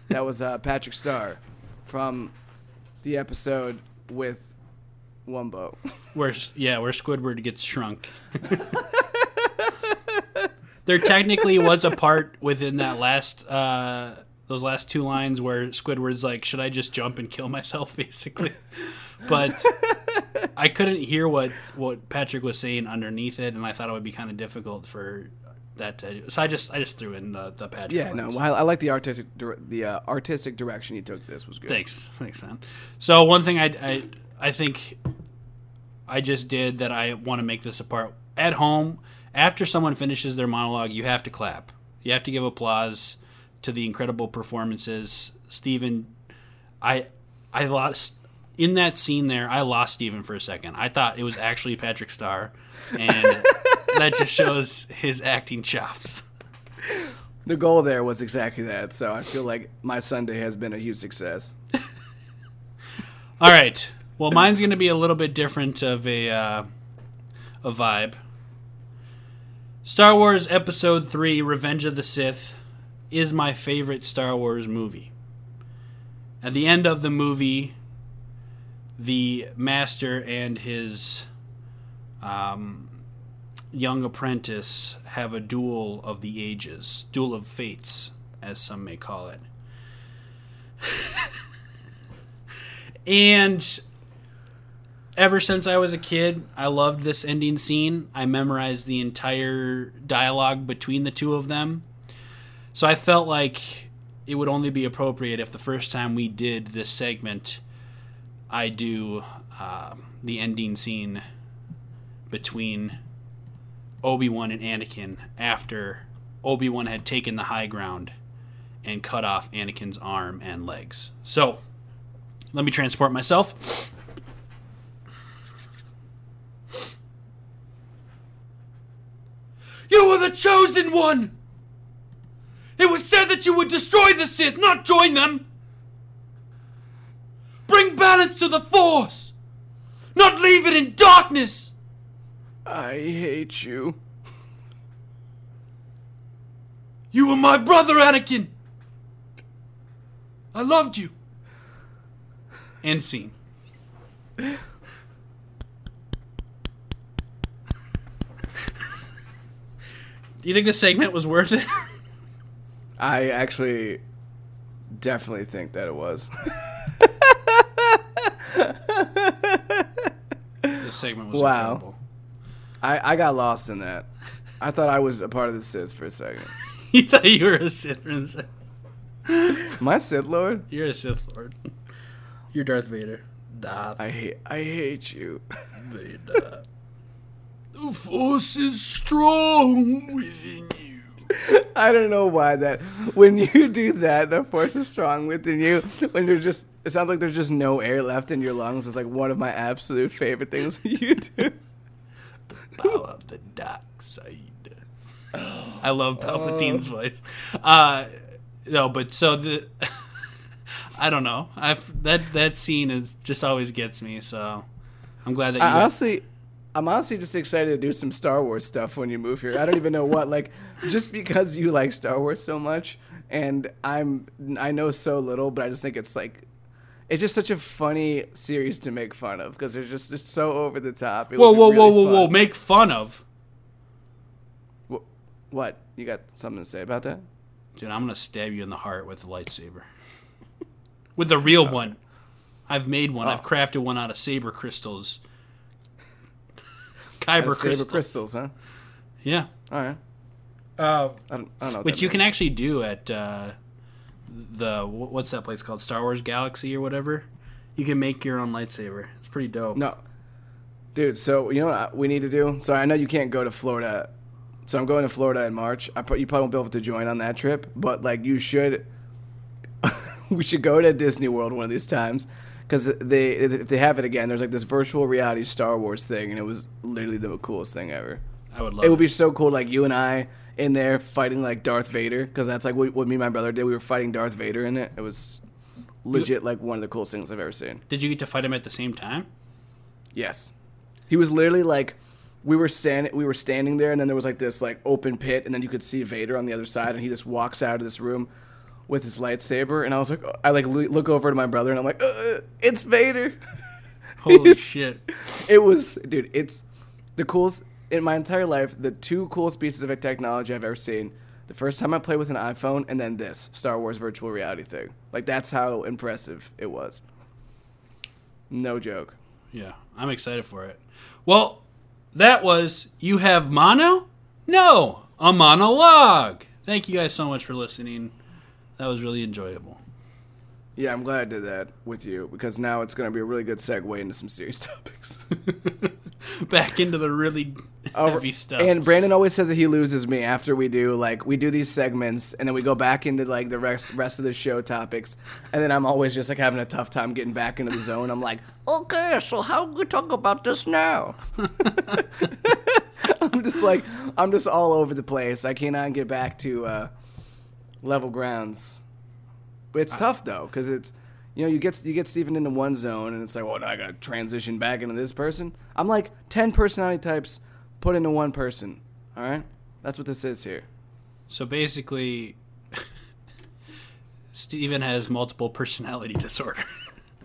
Speaker 1: That was uh, Patrick Star from the episode with Wumbo.
Speaker 2: Where yeah, where Squidward gets shrunk. there technically was a part within that last uh, those last two lines where Squidward's like, "Should I just jump and kill myself?" Basically, but I couldn't hear what what Patrick was saying underneath it, and I thought it would be kind of difficult for that to. So I just I just threw in the the Patrick.
Speaker 1: Yeah, no,
Speaker 2: lines.
Speaker 1: well, I, I like the artistic the uh, artistic direction you took. This was good.
Speaker 2: Thanks, thanks, man. So one thing I I I think I just did that I want to make this a part at home. After someone finishes their monologue, you have to clap. You have to give applause to the incredible performances. Stephen, I I lost in that scene there. I lost Stephen for a second. I thought it was actually Patrick Star, and that just shows his acting chops.
Speaker 1: The goal there was exactly that. So I feel like my Sunday has been a huge success.
Speaker 2: All right. Well, mine's going to be a little bit different of a uh, a vibe. Star Wars Episode 3 Revenge of the Sith is my favorite Star Wars movie. At the end of the movie, the master and his um, young apprentice have a duel of the ages, duel of fates, as some may call it. and ever since I was a kid, I loved this ending scene. I memorized the entire dialogue between the two of them. So I felt like it would only be appropriate if the first time we did this segment, I do uh, the ending scene between Obi Wan and Anakin after Obi Wan had taken the high ground and cut off Anakin's arm and legs. So let me transport myself.
Speaker 3: You were the chosen one! It was said that you would destroy the Sith, not join them! Bring balance to the Force! Not leave it in darkness!
Speaker 1: I hate you.
Speaker 3: You were my brother, Anakin! I loved you.
Speaker 2: End scene. Do you think this segment was worth it?
Speaker 1: I actually definitely think that it was.
Speaker 2: this segment was
Speaker 1: Wow.
Speaker 2: incredible.
Speaker 1: I, I got lost in that. I thought I was a part of the Sith for a second.
Speaker 2: you thought you were a Sith for a second.
Speaker 1: My Sith Lord.
Speaker 2: You're a Sith Lord. You're Darth Vader. Darth
Speaker 1: I hate. I hate you.
Speaker 2: Vader. the Force is strong within you.
Speaker 1: I don't know why that. When you do that, the force is strong within you. When you're just, it sounds like there's just no air left in your lungs. It's like one of my absolute favorite things you do.
Speaker 2: The Power of the dark side. I love Palpatine's voice. Uh, no, but so the. I don't know. I've that that scene is just always gets me. So I'm glad that you.
Speaker 1: I honestly, I'm honestly just excited to do some Star Wars stuff when you move here. I don't even know what, like, just because you like Star Wars so much, and I'm, I know so little, but I just think it's like, it's just such a funny series to make fun of because they're just it's so over the top. It
Speaker 2: whoa, whoa, whoa,
Speaker 1: really
Speaker 2: whoa, whoa!
Speaker 1: fun.
Speaker 2: Make fun of,
Speaker 1: Wh- What you got something to say about that?
Speaker 2: dude. I'm gonna stab you in the heart with a lightsaber, with the real oh. one. I've made one. I've oh. crafted one out of saber crystals. Kyber crystals.
Speaker 1: Saber crystals, huh?
Speaker 2: Yeah.
Speaker 1: All right.
Speaker 2: Uh,
Speaker 1: I don't, I don't know. what
Speaker 2: which
Speaker 1: that
Speaker 2: you can actually do at uh, the what's that place called Star Wars Galaxy or whatever. You can make your own lightsaber. It's pretty dope.
Speaker 1: No, dude. So you know what we need to do? So I know you can't go to Florida. So I'm going to Florida in March. I pro- you probably won't be able to join on that trip, but like you should. we should go to Disney World one of these times because they if they have it again. There's like this virtual reality Star Wars thing, and it was literally the coolest thing ever.
Speaker 2: I would love
Speaker 1: It it. would be so cool, like you and I in there fighting like Darth Vader, because that's like what, what me and my brother did. We were fighting Darth Vader in it. It was legit like one of the coolest things I've ever seen.
Speaker 2: Did you get to fight him at the same time?
Speaker 1: Yes. He was literally like we were standing we were standing there and then there was like this like open pit and then you could see Vader on the other side and he just walks out of this room with his lightsaber and I was like I like look over to my brother and I'm like uh, it's Vader.
Speaker 2: Holy shit!
Speaker 1: It was dude, it's the coolest in my entire life, the two coolest pieces of technology I've ever seen. The first time I played with an iPhone and then this Star Wars virtual reality thing. Like that's how impressive it was. No joke.
Speaker 2: Yeah, I'm excited for it. Well, that was you have mono? No, a monologue. Thank you guys so much for listening. That was really enjoyable.
Speaker 1: Yeah, I'm glad I did that with you because now it's going to be a really good segue into some serious topics.
Speaker 2: Back into the really heavy stuff.
Speaker 1: And Brandon always says that he loses me after we do like we do these segments and then we go back into like the rest rest of the show topics, and then I'm always just like having a tough time getting back into the zone. I'm like, okay, so how do we talk about this now? I'm just like I'm just all over the place. I cannot get back to uh, level grounds. But it's tough though, because it's you know you get you get Stephen into one zone, and it's like, well, now I gotta transition back into this person. I'm like ten personality types put into one person. All right, that's what this is here.
Speaker 2: so basically, Stephen has multiple personality disorder.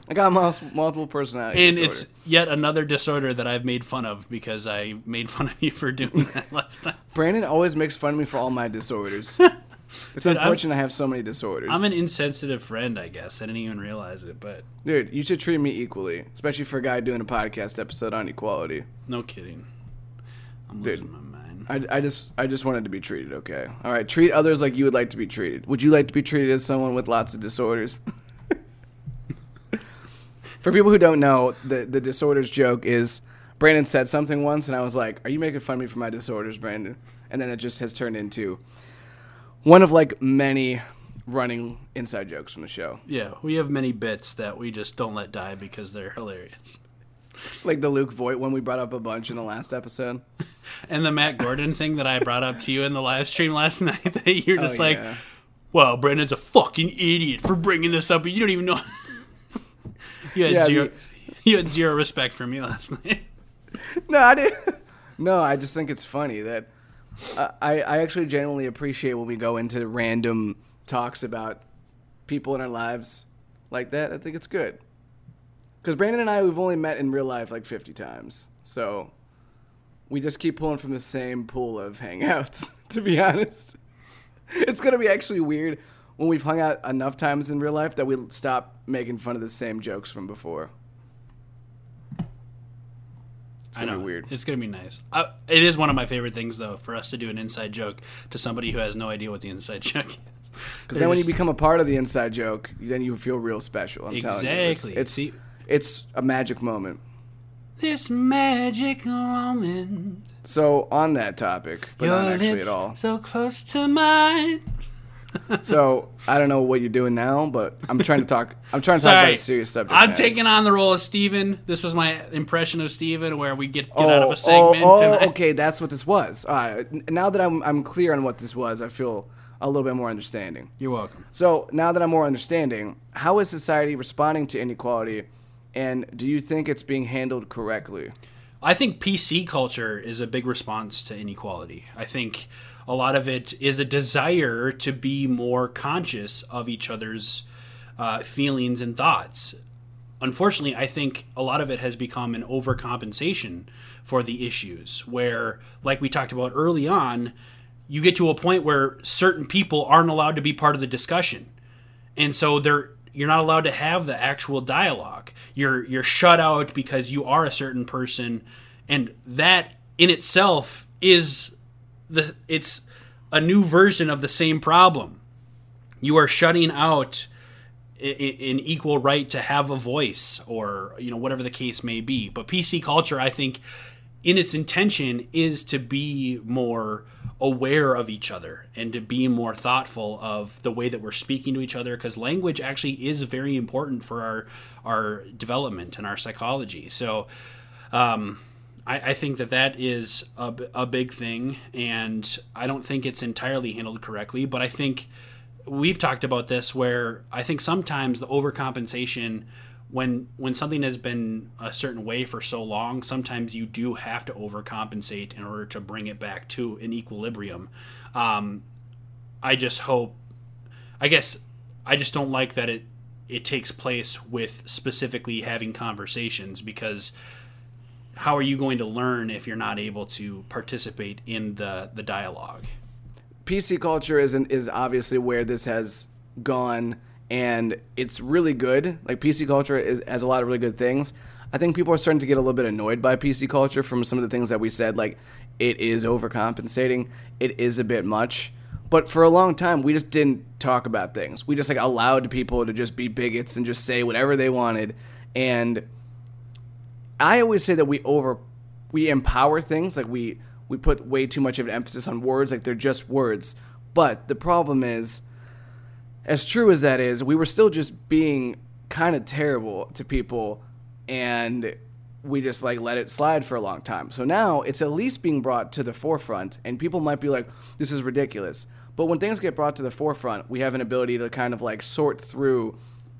Speaker 1: I got multiple personality. Disorder.
Speaker 2: And
Speaker 1: disorder.
Speaker 2: it's yet another disorder that I've made fun of because I made fun of you for doing that last time.
Speaker 1: Brandon always makes fun of me for all my disorders. It's
Speaker 2: I'm-
Speaker 1: unfortunate I have so many disorders.
Speaker 2: I'm an insensitive friend, I guess. I didn't even realize it, but
Speaker 1: Dude, you should treat me equally, especially for a guy doing a podcast episode on equality.
Speaker 2: no kidding. I'm
Speaker 1: Dude.
Speaker 2: losing my mind.
Speaker 1: I, I just I just wanted to be treated okay. All right, treat others like you would like to be treated. Would you like to be treated as someone with lots of disorders? For people who don't know, the the disorders joke is Brandon said something once, and I was like, "Are you making fun of me for my disorders, Brandon?" And then it just has turned into one of like many running inside jokes from the show,
Speaker 2: Yeah, we have many bits that we just don't let die because they're hilarious.
Speaker 1: like the Luke Voigt one we brought up a bunch in the last episode.
Speaker 2: And the Matt Gordon thing that I brought up to you in the live stream last night that you're oh, just
Speaker 1: Oh,
Speaker 2: like,
Speaker 1: yeah.
Speaker 2: well, Brandon's a fucking idiot for bringing this up, and you don't even know. you had
Speaker 1: Yeah,
Speaker 2: zero.
Speaker 1: the-
Speaker 2: You had zero respect for me last night.
Speaker 1: No, I didn't. No, I just think it's funny that I I actually genuinely appreciate when we go into random talks about people in our lives like that. I think it's good because Brandon and I we've only met in real life like fifty times, so we just keep pulling from the same pool of hangouts. To be honest, it's gonna be actually weird when we've hung out enough times in real life that we stop making fun of the same jokes from before. It's
Speaker 2: I
Speaker 1: gonna
Speaker 2: know.
Speaker 1: be weird.
Speaker 2: It's gonna be nice. Uh, it is one of my favorite things, though, for us to do an inside joke to somebody who has no idea what the inside joke is.
Speaker 1: Because then when you become a part of the inside joke, then you feel real special. I'm telling you, it's
Speaker 2: Exactly.
Speaker 1: it's,
Speaker 2: See-
Speaker 1: it's a magic moment.
Speaker 2: This magic moment.
Speaker 1: So on that topic, but
Speaker 2: Your
Speaker 1: not actually at all.
Speaker 2: so close to mine.
Speaker 1: So I don't know what you're doing now, but I'm trying to talk. I'm trying to talk about a serious subject.
Speaker 2: I'm
Speaker 1: guys.
Speaker 2: taking on the role of Steven. This was my impression of Steven where we get, get
Speaker 1: Oh,
Speaker 2: out of a oh, segment.
Speaker 1: Oh, oh,
Speaker 2: I-
Speaker 1: okay, that's what this was. All right, now that I'm I'm clear on what this was, I feel a little bit more understanding.
Speaker 2: You're welcome.
Speaker 1: So now that I'm more understanding, how is society responding to inequality, and do you think it's being handled correctly?
Speaker 2: I think PC culture is a big response to inequality. I think a lot of it is a desire to be more conscious of each other's uh, feelings and thoughts. Unfortunately, I think a lot of it has become an overcompensation for the issues, where, like we talked about early on, you get to a point where certain people aren't allowed to be part of the discussion and so they're you're not allowed to have the actual dialogue. You're you're shut out because you are a certain person, and that in itself is the it's a new version of the same problem. You are shutting out an equal right to have a voice, or you know whatever the case may be. But PC culture, I think, in its intention is to be more aware of each other and to be more thoughtful of the way that we're speaking to each other because language actually is very important for our our development and our psychology so um, I, I think that that is a, a big thing and i don't think it's entirely handled correctly but i think we've talked about this where i think sometimes the overcompensation when when something has been a certain way for so long, sometimes you do have to overcompensate in order to bring it back to an equilibrium. Um, I just hope, I guess, I just don't like that it it takes place with specifically having conversations because how are you going to learn if you're not able to participate in the the dialogue?
Speaker 1: PC culture is is obviously where this has gone, and it's really good. Like PC culture is, has a lot of really good things. I think people are starting to get a little bit annoyed by PC culture from some of the things that we said. Like it is overcompensating. It is a bit much. But for a long time, we just didn't talk about things. We just like allowed people to just be bigots and just say whatever they wanted. And I always say that we over we empower things like we we put way too much of an emphasis on words like they're just words. But the problem is as true as that is, we were still just being kind of terrible to people and we just like let it slide for a long time. So now it's at least being brought to the forefront and people might be like this is ridiculous. But when things get brought to the forefront, we have an ability to kind of like sort through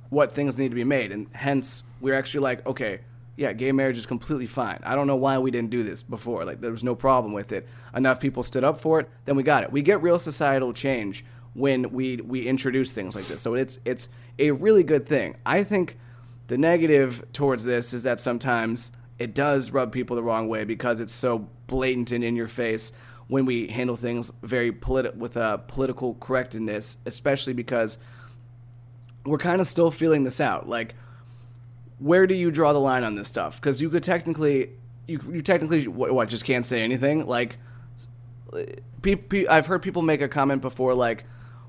Speaker 1: what things need to be made and hence we're actually like okay, yeah, gay marriage is completely fine. I don't know why we didn't do this before. Like there was no problem with it. Enough people stood up for it, then we got it. We get real societal change when we we introduce things like this. So it's it's a really good thing. I think the negative towards this is that sometimes it does rub people the wrong way because it's so blatant and in your face when we handle things very politi- with a political correctness, especially because we're kind of still feeling this out. Like where do you draw the line on this stuff? Because you could technically, you, you technically what, what just can't say anything. Like, pe- pe- I've heard people make a comment before, like,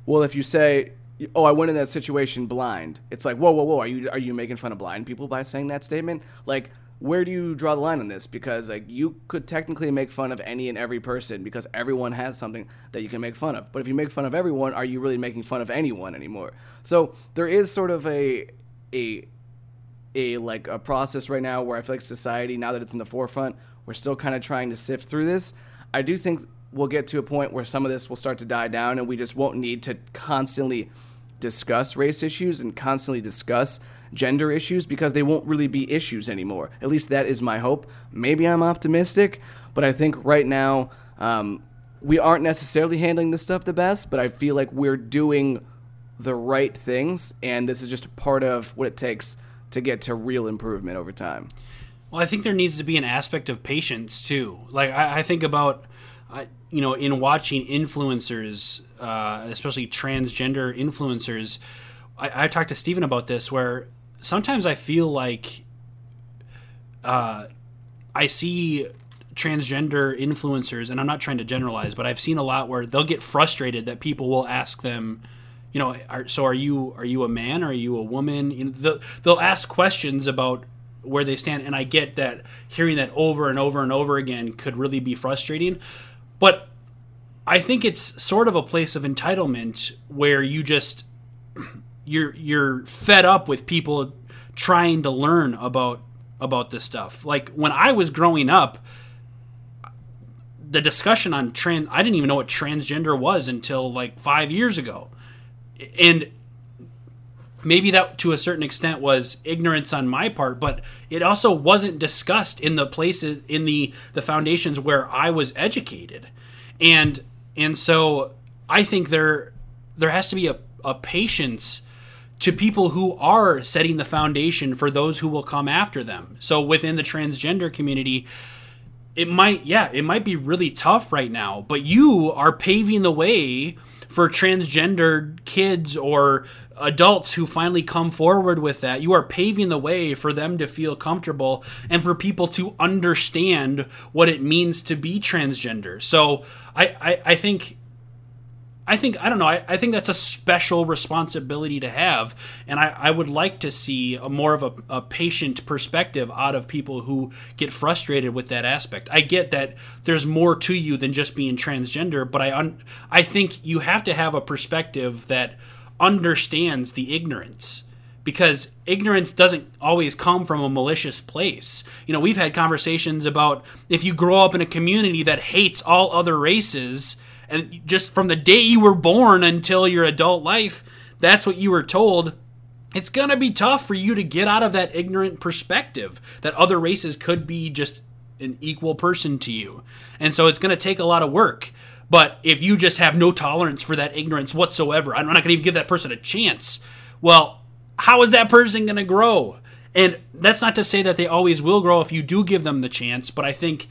Speaker 1: well, if you say, "Oh, I went in that situation blind," it's like, whoa, whoa, whoa, are you are you making fun of blind people by saying that statement? Like, where do you draw the line on this? Because like you could technically make fun of any and every person because everyone has something that you can make fun of. But if you make fun of everyone, are you really making fun of anyone anymore? So there is sort of a a a like a process right now where I feel like society, now that it's in the forefront, we're still kind of trying to sift through this. I do think we'll get to a point where some of this will start to die down, and we just won't need to constantly discuss race issues and constantly discuss gender issues because they won't really be issues anymore. At least that is my hope. Maybe I'm optimistic, but I think right now um, we aren't necessarily handling this stuff the best, but I feel like we're doing the right things, and this is just part of what it takes to get to real improvement over time.
Speaker 2: Well, I think there needs to be an aspect of patience too. Like I, I think about, I, you know, in watching influencers, uh, especially transgender influencers. I, I talked to Stephen about this, where sometimes I feel like uh, I see transgender influencers, and I'm not trying to generalize, but I've seen a lot where they'll get frustrated that people will ask them, you know, are, so are you are you a man? Are you a woman? You know, the, they'll ask questions about where they stand, and I get that hearing that over and over and over again could really be frustrating, but I think it's sort of a place of entitlement where you just you're you're fed up with people trying to learn about about this stuff. Like when I was growing up, the discussion on trans I didn't even know what transgender was until like 5 years ago. And maybe that to a certain extent was ignorance on my part, but it also wasn't discussed in the places in the the foundations where I was educated. And and so I think there there has to be a, a patience to people who are setting the foundation for those who will come after them. So within the transgender community, it might yeah, it might be really tough right now, but you are paving the way for transgendered kids or adults who finally come forward with that. You are paving the way for them to feel comfortable and for people to understand what it means to be transgender. So I, I, I think I think I don't know. I, I think that's a special responsibility to have, and I, I would like to see a more of a, a patient perspective out of people who get frustrated with that aspect. I get that there's more to you than just being transgender, but I un, I think you have to have a perspective that understands the ignorance because ignorance doesn't always come from a malicious place. You know, we've had conversations about if you grow up in a community that hates all other races and just from the day you were born until your adult life, that's what you were told. It's going to be tough for you to get out of that ignorant perspective that other races could be just an equal person to you. And so it's going to take a lot of work. But if you just have no tolerance for that ignorance whatsoever, I'm not going to even give that person a chance. Well, how is that person going to grow? And that's not to say that they always will grow if you do give them the chance, but I think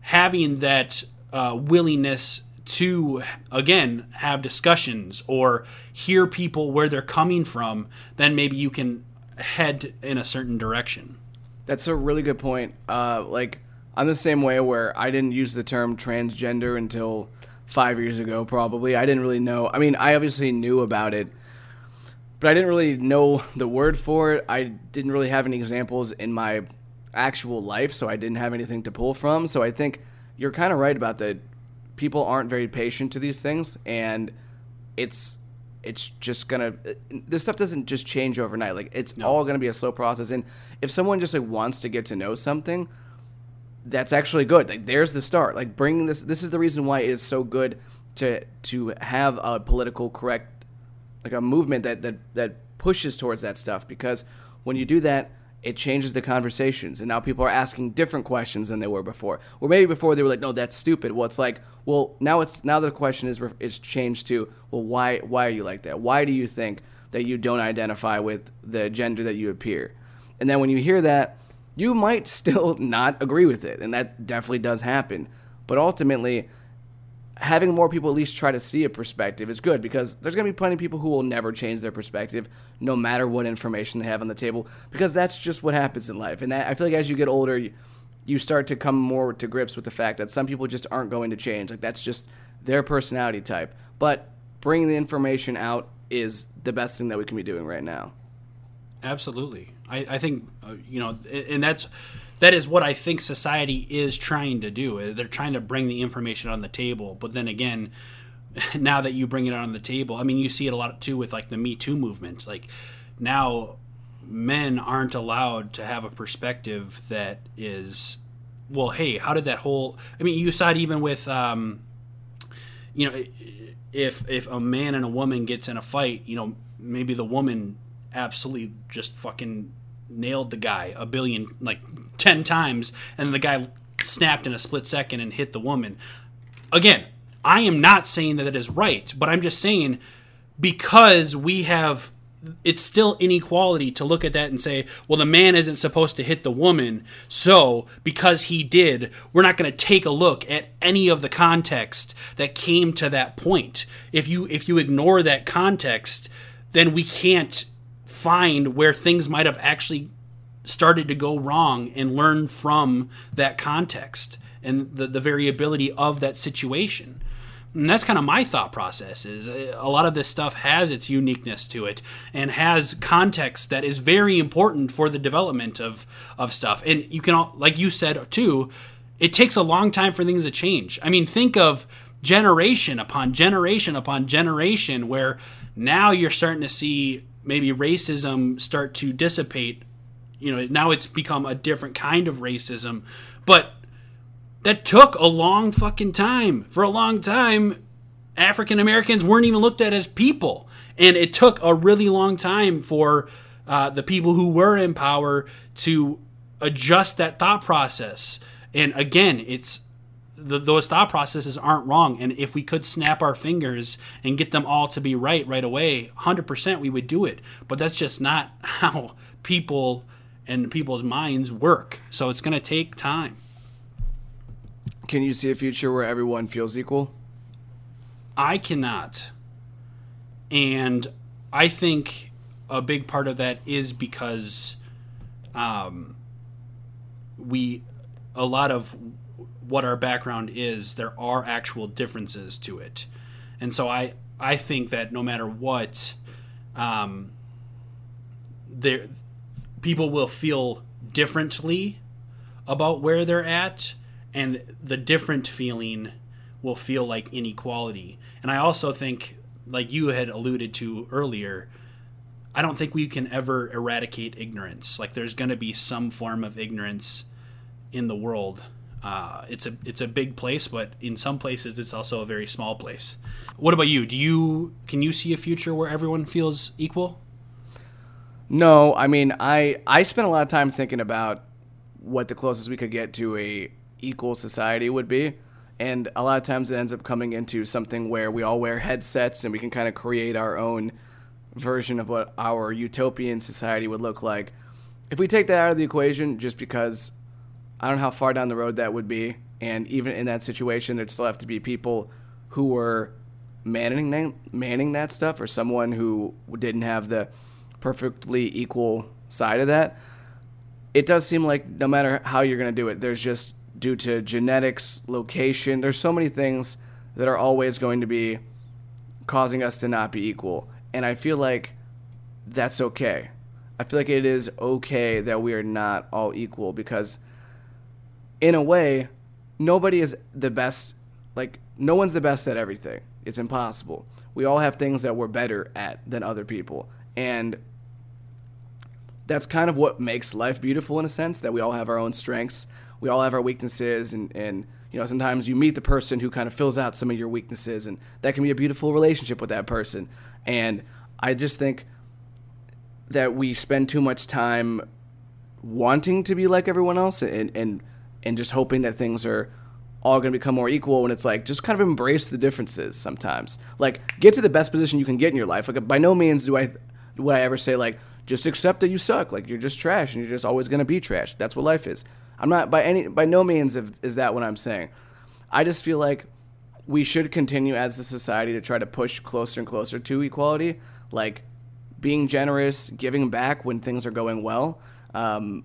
Speaker 2: having that uh, willingness to again have discussions or hear people where they're coming from, then maybe you can head in a certain direction.
Speaker 1: That's a really good point. Uh, like I'm the same way where I didn't use the term transgender until five years ago, probably. I didn't really know. I mean, I obviously knew about it, but I didn't really know the word for it. I didn't really have any examples in my actual life, so I didn't have anything to pull from. So I think you're kind of right about that. People aren't very patient to these things, and it's it's just gonna this stuff doesn't just change overnight like it's no. all gonna be a slow process and if someone just like wants to get to know something that's actually good. Like there's the start. Like bringing this. This is the reason why it is so good to to have a political correct, like a movement that that that pushes towards that stuff. Because when you do that, it changes the conversations, and now people are asking different questions than they were before. Or maybe before they were like, "No, that's stupid." Well, it's like, well, now it's now the question is it's changed to, well, why why are you like that? Why do you think that you don't identify with the gender that you appear? And then when you hear that you might still not agree with it, and that definitely does happen. But ultimately, having more people at least try to see a perspective is good because there's going to be plenty of people who will never change their perspective no matter what information they have on the table because that's just what happens in life. And that, I feel like as you get older, you, start to come more to grips with the fact that some people just aren't going to change. Like that's just their personality type. But bringing the information out is the best thing that we can be doing right now.
Speaker 2: Absolutely. I, I think uh, you know, and that's that is what I think society is trying to do. Uh, they're trying to bring the information on the table, but then again, now that you bring it on the table, I mean, you see it a lot too with like the Me Too movement. Like now, men aren't allowed to have a perspective that is, well, hey, how did that whole? I mean, you saw it even with, um, you know, if if a man and a woman gets in a fight, you know, maybe the woman absolutely just fucking nailed the guy a billion like 10 times and the guy snapped in a split second and hit the woman again i am not saying that it is right but i'm just saying because we have it's still inequality to look at that and say, well, the man isn't supposed to hit the woman, so because he did, we're not going to take a look at any of the context that came to that point. If you if you ignore that context, then we can't find where things might have actually started to go wrong and learn from that context and the, the variability of that situation. And that's kind of my thought process is uh, a lot of this stuff has its uniqueness to it and has context that is very important for the development of of stuff. And you can all like you said too, it takes a long time for things to change. I mean, think of generation upon generation upon generation where now you're starting to see maybe racism start to dissipate. You know, now it's become a different kind of racism, but that took a long fucking time. For a long time, African Americans weren't even looked at as people. And it took a really long time for uh, the people who were in power to adjust that thought process. And again, it's the, those thought processes aren't wrong. And if we could snap our fingers and get them all to be right right away, 100% we would do it. But that's just not how people and people's minds work. So it's going to take time.
Speaker 1: Can you see a future where everyone feels equal?
Speaker 2: I cannot. And I think a big part of that is because um, we, a lot of what our background is, there are actual differences to it. And so I, I think that no matter what, um, there, people will feel differently about where they're at and the different feeling will feel like inequality. And I also think, like you had alluded to earlier, I don't think we can ever eradicate ignorance. Like there's going to be some form of ignorance in the world. Uh, it's a it's a big place, but in some places it's also a very small place. What about you? Do you can you see a future where everyone feels equal?
Speaker 1: No, I mean I I spent a lot of time thinking about what the closest we could get to a equal society would be. And a lot of times it ends up coming into something where we all wear headsets and we can kind of create our own version of what our utopian society would look like. If we take that out of the equation, just because I don't know how far down the road that would be, and even in that situation, there'd still have to be people who were manning that, manning that stuff, or someone who didn't have the perfectly equal side of that. It does seem like no matter how you're going to do it, there's just due to genetics, location. There's so many things that are always going to be causing us to not be equal. And I feel like that's okay. I feel like it is okay that we are not all equal because, in a way, nobody is the best. Like, no one's the best at everything. It's impossible. We all have things that we're better at than other people. And that's kind of what makes life beautiful in a sense that we all have our own strengths we all have our weaknesses and and you know sometimes you meet the person who kind of fills out some of your weaknesses and that can be a beautiful relationship with that person and i just think that we spend too much time wanting to be like everyone else and and and just hoping that things are all going to become more equal when it's like just kind of embrace the differences sometimes. Like get to the best position you can get in your life. Like by no means do i would i ever say like just accept that you suck. Like you're just trash and you're just always going to be trash. That's what life is. I'm not by any by no means is that what I'm saying. I just feel like we should continue as a society to try to push closer and closer to equality, like being generous, giving back when things are going well, um,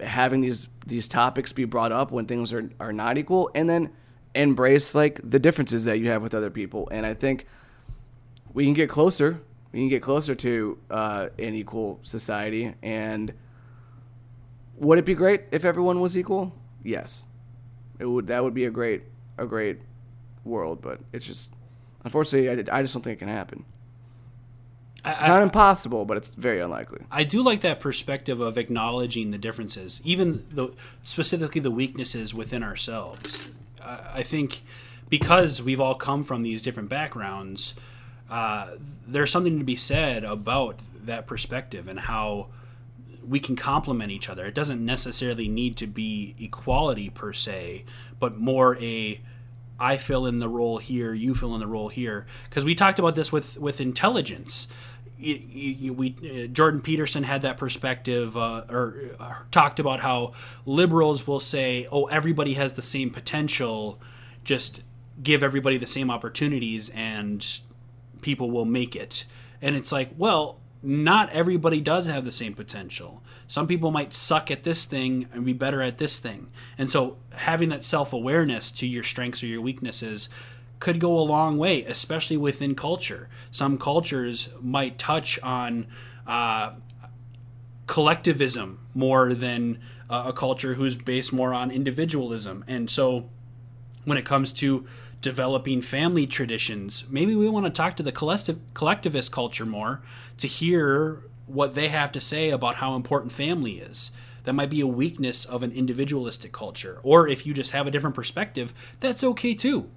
Speaker 1: having these these topics be brought up when things are are not equal, and then embrace like the differences that you have with other people. And I think we can get closer. We can get closer to uh, an equal society and would it be great if everyone was equal? Yes, it would. That would be a great, a great world. But it's just, unfortunately, I, I just don't think it can happen. I, it's not impossible, but it's very unlikely.
Speaker 2: I do like that perspective of acknowledging the differences, even the specifically the weaknesses within ourselves. I think because we've all come from these different backgrounds, uh, there's something to be said about that perspective and how we can complement each other. It doesn't necessarily need to be equality per se, but more a I fill in the role here, you fill in the role here. Because we talked about this with with intelligence. You, you, we uh, Jordan Peterson had that perspective, uh, or uh, talked about how liberals will say, "Oh, everybody has the same potential. Just give everybody the same opportunities, and people will make it." And it's like, well, not everybody does have the same potential. Some people might suck at this thing and be better at this thing. And so having that self-awareness to your strengths or your weaknesses could go a long way, especially within culture. Some cultures might touch on uh, collectivism more than uh, a culture who's based more on individualism. And so when it comes to developing family traditions, maybe we want to talk to the collective, collectivist culture more to hear what they have to say about how important family is. That might be a weakness of an individualistic culture. Or if you just have a different perspective, that's okay too.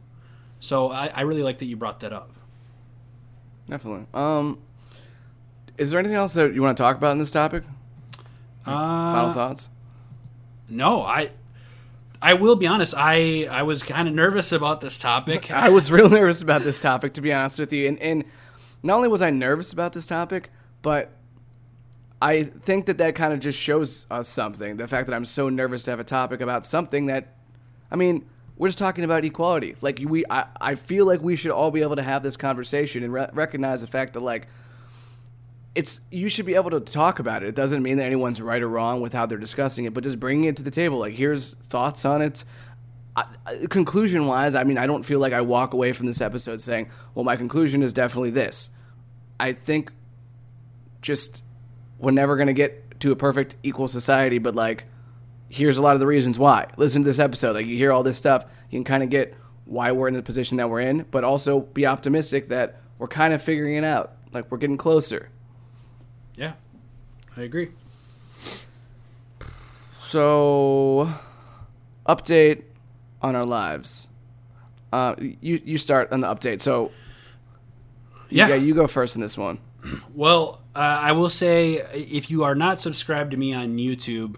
Speaker 2: So I, I really like that you brought that up.
Speaker 1: Definitely. Um, is there anything else that you want to talk about in this topic?
Speaker 2: Uh,
Speaker 1: Final thoughts?
Speaker 2: No, I I will be honest. I I was kind of nervous about this topic.
Speaker 1: I was real nervous about this topic, to be honest with you. And, and not only was I nervous about this topic, but I think that that kind of just shows us something. The fact that I'm so nervous to have a topic about something that, I mean, we're just talking about equality. Like we, I, I feel like we should all be able to have this conversation and re- recognize the fact that like it's you should be able to talk about it. It doesn't mean that anyone's right or wrong with how they're discussing it, but just bringing it to the table. Like here's thoughts on it. I, conclusion wise, I mean, I don't feel like I walk away from this episode saying, "Well, my conclusion is definitely this." I think just we're never gonna get to a perfect equal society, but like here's a lot of the reasons why. Listen to this episode. Like you hear all this stuff, you can kind of get why we're in the position that we're in, but also be optimistic that we're kind of figuring it out. Like we're getting closer.
Speaker 2: Yeah, I agree.
Speaker 1: So, update on our lives. Uh, you you start on the update. So,
Speaker 2: Yeah.
Speaker 1: yeah, you go first in this one.
Speaker 2: Well, uh, I will say if you are not subscribed to me on YouTube,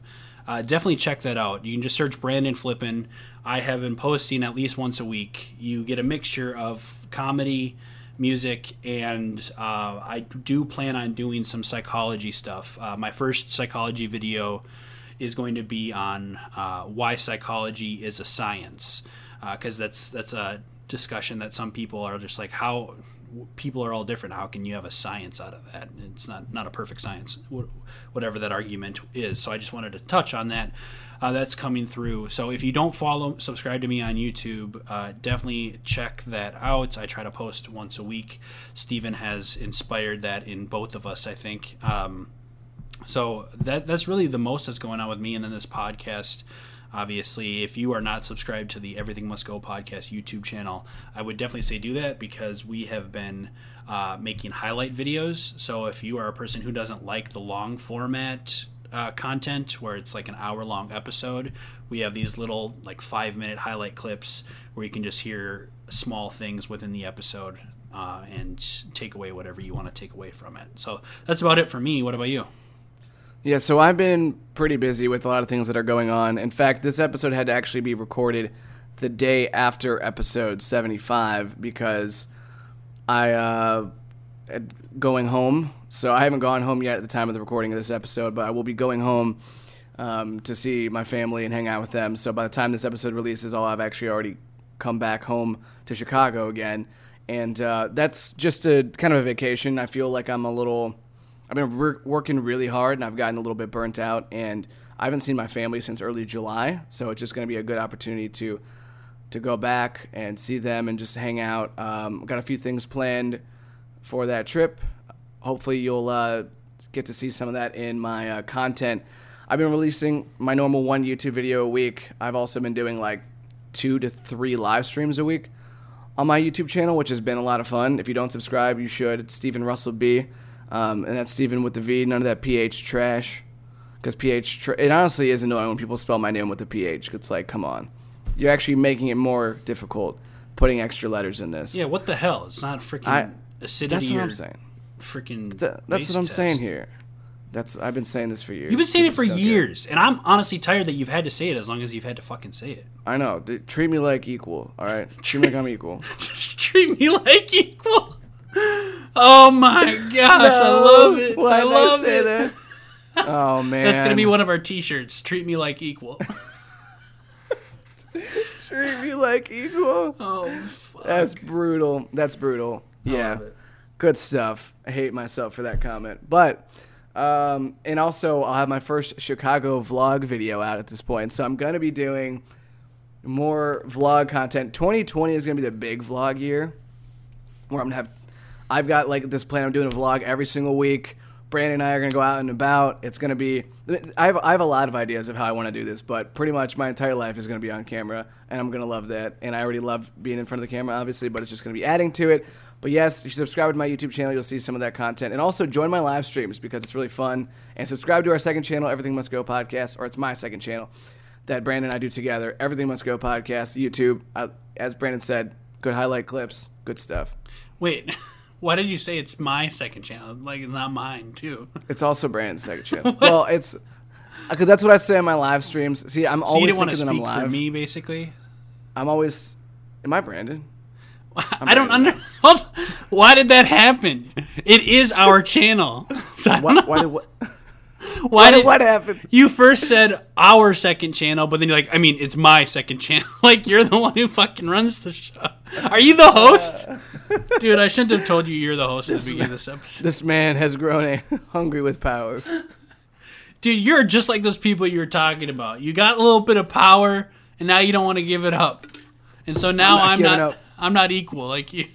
Speaker 2: uh, definitely check that out. You can just search Brandon Flippin. I have been posting at least once a week. You get a mixture of comedy, music, and uh, I do plan on doing some psychology stuff. Uh, my first psychology video is going to be on uh, why psychology is a science, because that's that's a discussion that some people are just like how people are all different. How can you have a science out of that? It's not not a perfect science, whatever that argument is. So I just wanted to touch on that. Uh, that's coming through. So if you don't follow, subscribe to me on YouTube, uh, definitely check that out. I try to post once a week. Steven has inspired that in both of us, I think. Um, so that that's really the most that's going on with me and then this podcast. Obviously, if you are not subscribed to the Everything Must Go podcast YouTube channel, I would definitely say do that because we have been uh, making highlight videos. So if you are a person who doesn't like the long format uh, content where it's like an hour long episode, we have these little like five minute highlight clips where you can just hear small things within the episode uh, and take away whatever you want to take away from it. So that's about it for me. What about you?
Speaker 1: Yeah, so I've been pretty busy with a lot of things that are going on. In fact, this episode had to actually be recorded the day after episode 75 because I uh going home. So I haven't gone home yet at the time of the recording of this episode, but I will be going home um, to see my family and hang out with them. So by the time this episode releases, I'll have actually already come back home to Chicago again. And uh, that's just a kind of a vacation. I feel like I'm a little. I've been wor- working really hard and I've gotten a little bit burnt out. And I haven't seen my family since early July. So it's just going to be a good opportunity to to go back and see them and just hang out. Um, got a few things planned for that trip. Hopefully, you'll uh, get to see some of that in my uh, content. I've been releasing my normal one YouTube video a week. I've also been doing like two to three live streams a week on my YouTube channel, which has been a lot of fun. If you don't subscribe, you should. It's Steven Russell B. Um, and that's Steven with the V, none of that PH trash. Because PH, tra- it honestly is annoying when people spell my name with a PH. It's like, come on. You're actually making it more difficult putting extra letters in this.
Speaker 2: Yeah, what the hell? It's not freaking
Speaker 1: I-
Speaker 2: acidity
Speaker 1: That's what I'm saying.
Speaker 2: freaking.
Speaker 1: Th- that's what I'm
Speaker 2: test.
Speaker 1: saying here. That's I've been saying this for years.
Speaker 2: You've been saying it for years, and I'm honestly tired that you've had to say it as long as you've had to fucking say it.
Speaker 1: I know. Treat me like equal. All right. Treat me like I'm equal.
Speaker 2: Treat me like equal. Oh my gosh, I love it. I love
Speaker 1: say
Speaker 2: it.
Speaker 1: that? Oh man.
Speaker 2: That's gonna be one of our T-shirts. Treat me like equal.
Speaker 1: Treat me like equal.
Speaker 2: oh, fuck.
Speaker 1: That's brutal. That's brutal. Yeah. Good stuff. I hate myself for that comment. But um and also I'll have my first Chicago vlog video out at this point. So I'm going to be doing more vlog content. 2020 is going to be the big vlog year where I'm going to have I've got like this plan I'm doing a vlog every single week. Brandon and I are going to go out and about. It's going to be I have I have a lot of ideas of how I want to do this, but pretty much my entire life is going to be on camera and I'm going to love that. And I already love being in front of the camera obviously, but it's just going to be adding to it. But yes, if you subscribe to my YouTube channel, you'll see some of that content. And also join my live streams because it's really fun. And subscribe to our second channel, Everything Must Go podcast, or it's my second channel that Brandon and I do together. Everything Must Go podcast, YouTube. Uh, as Brandon said, good highlight clips, good stuff.
Speaker 2: Wait, why did you say it's my second channel? Like, it's not mine, too.
Speaker 1: It's also Brandon's second channel. well, it's uh, because that's what I say on my live streams. See, I'm
Speaker 2: So you
Speaker 1: always
Speaker 2: didn't want to
Speaker 1: thinking that I'm
Speaker 2: speak for me, basically?
Speaker 1: I'm always. Am I Brandon?
Speaker 2: I don't under. Why did that happen? It is our channel. So I don't
Speaker 1: What?
Speaker 2: know.
Speaker 1: Why did what?
Speaker 2: Why
Speaker 1: Why
Speaker 2: did
Speaker 1: what happened?
Speaker 2: you first said our second channel, but then you're like, I mean, it's my second channel. like you're the one who fucking runs the show. Are you the host? Dude, I shouldn't have told you you're the host at the beginning of this episode.
Speaker 1: This man has grown a hungry with power.
Speaker 2: Dude, you're just like those people you were talking about. You got a little bit of power, and now you don't want to give it up. And so now
Speaker 1: not
Speaker 2: I'm not. I'm not equal like you.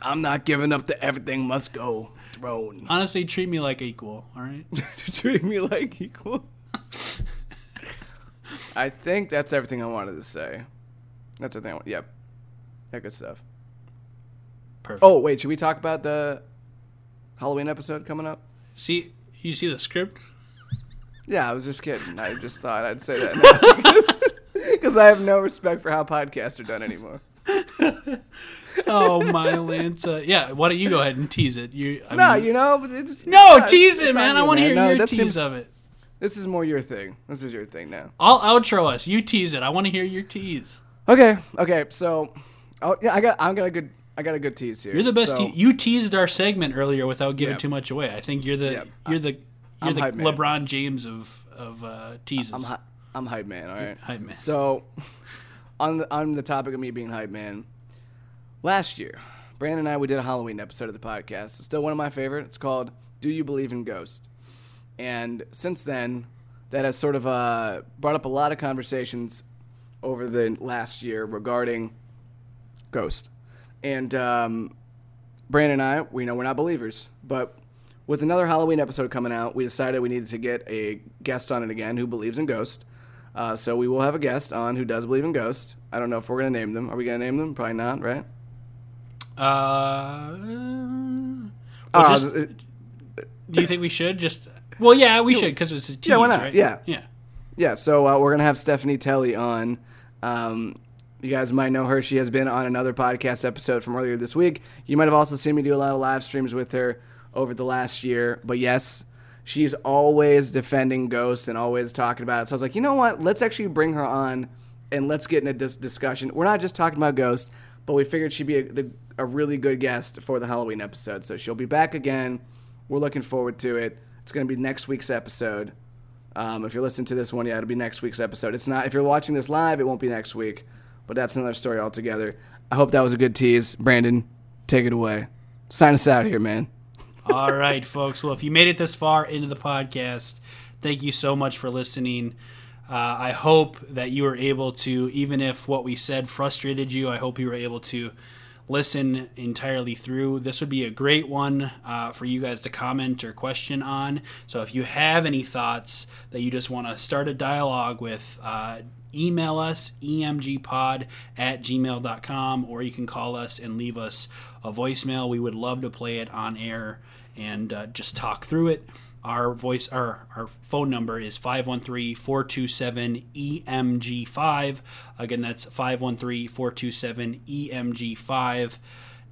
Speaker 1: I'm not giving up the everything must go throne.
Speaker 2: Honestly, treat me like equal. All right.
Speaker 1: Treat me like equal. I think that's everything I wanted to say. That's everything. I want. Yep. Yeah, good stuff.
Speaker 2: Perfect.
Speaker 1: Oh wait, should we talk about the Halloween episode coming up?
Speaker 2: See, you see the script.
Speaker 1: Yeah, I was just kidding. I just thought I'd say that because I have no respect for how podcasts are done anymore.
Speaker 2: Oh my Lanta. Yeah. Why don't you go ahead and tease it? You. I
Speaker 1: No,
Speaker 2: mean-
Speaker 1: you know, but it's
Speaker 2: No,
Speaker 1: it's-
Speaker 2: tease it, man. I want to hear
Speaker 1: No,
Speaker 2: your tease
Speaker 1: seems-
Speaker 2: of it.
Speaker 1: This is more your thing. This is your thing now.
Speaker 2: I'll outro us. You tease it. I want to hear your tease.
Speaker 1: Okay, okay. So, oh yeah, I got I got a good I got a good tease here.
Speaker 2: You're the best.
Speaker 1: So,
Speaker 2: te- you teased our segment earlier without giving
Speaker 1: Yeah.
Speaker 2: too much away. I think you're the
Speaker 1: Yeah.
Speaker 2: you're the you're
Speaker 1: I'm
Speaker 2: the. LeBron James of of uh, teases.
Speaker 1: I'm hy- I'm hype man. All right.
Speaker 2: Hype man.
Speaker 1: So, on the on the topic of me being hype man, last year, Brandon and I we did a Halloween episode of the podcast. It's still one of my favorite. It's called "Do You Believe in Ghosts?" And since then, that has sort of uh, brought up a lot of conversations over the last year regarding ghosts. And um, Brandon and I, we know we're not believers, but with another Halloween episode coming out, we decided we needed to get a guest on it again who believes in ghosts. Uh, so we will have a guest on who does believe in ghosts. I don't know if we're gonna name them. Are we gonna name them? Probably not, right?
Speaker 2: Uh, well,
Speaker 1: Uh,
Speaker 2: just,
Speaker 1: it-
Speaker 2: do you think we should just? Well, yeah, we should because it's a tease,
Speaker 1: Yeah, why not?
Speaker 2: right?
Speaker 1: Yeah.
Speaker 2: yeah.
Speaker 1: Yeah, so uh, we're gonna have Stephanie Telly on. Um, you guys might know her. She has been on another podcast episode from earlier this week. You might have also seen me do a lot of live streams with her over the last year. But yes, she's always defending ghosts and always talking about it. So I was like, you know what? Let's actually bring her on and let's get in a dis- discussion. We're not just talking about ghosts, but we figured she'd be a, the, a really good guest for the Halloween episode. So she'll be back again. We're looking forward to it. It's going to be next week's episode. Um, if you're listening to this one, yeah, it'll be next week's episode. It's not. If you're watching this live, it won't be next week. But that's another story altogether. I hope that was a good tease, Brandon. Take it away. Sign us out here, man.
Speaker 2: All right, folks. Well, if you made it this far into the podcast, thank you so much for listening. Uh, I hope that you were able to, even if what we said frustrated you, I hope you were able to listen entirely through. This would be a great one uh, for you guys to comment or question on. So if you have any thoughts that you just want to start a dialogue with, uh, email us emgpod at gmail.com or you can call us and leave us a voicemail. We would love to play it on air and uh, just talk through it. Our voice, our, our phone number is 513-427-EMG5. Again, that's 513-427-EMG5.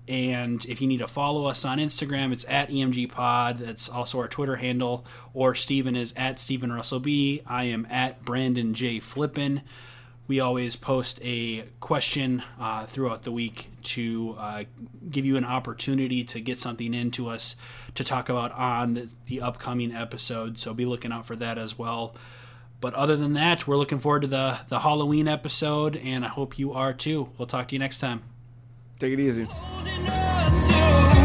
Speaker 2: And if you need to follow us on Instagram, it's at EMG Pod. That's also our Twitter handle. Or Steven is at Steven Russell B. I am at Brandon J. Flippin. We always post a question uh, throughout the week to uh, give you an opportunity to get something into us to talk about on the, the upcoming episode. So be looking out for that as well. But other than that, we're looking forward to the, the Halloween episode, and I hope you are too. We'll talk to you next time.
Speaker 1: Take it easy.
Speaker 3: Holding on to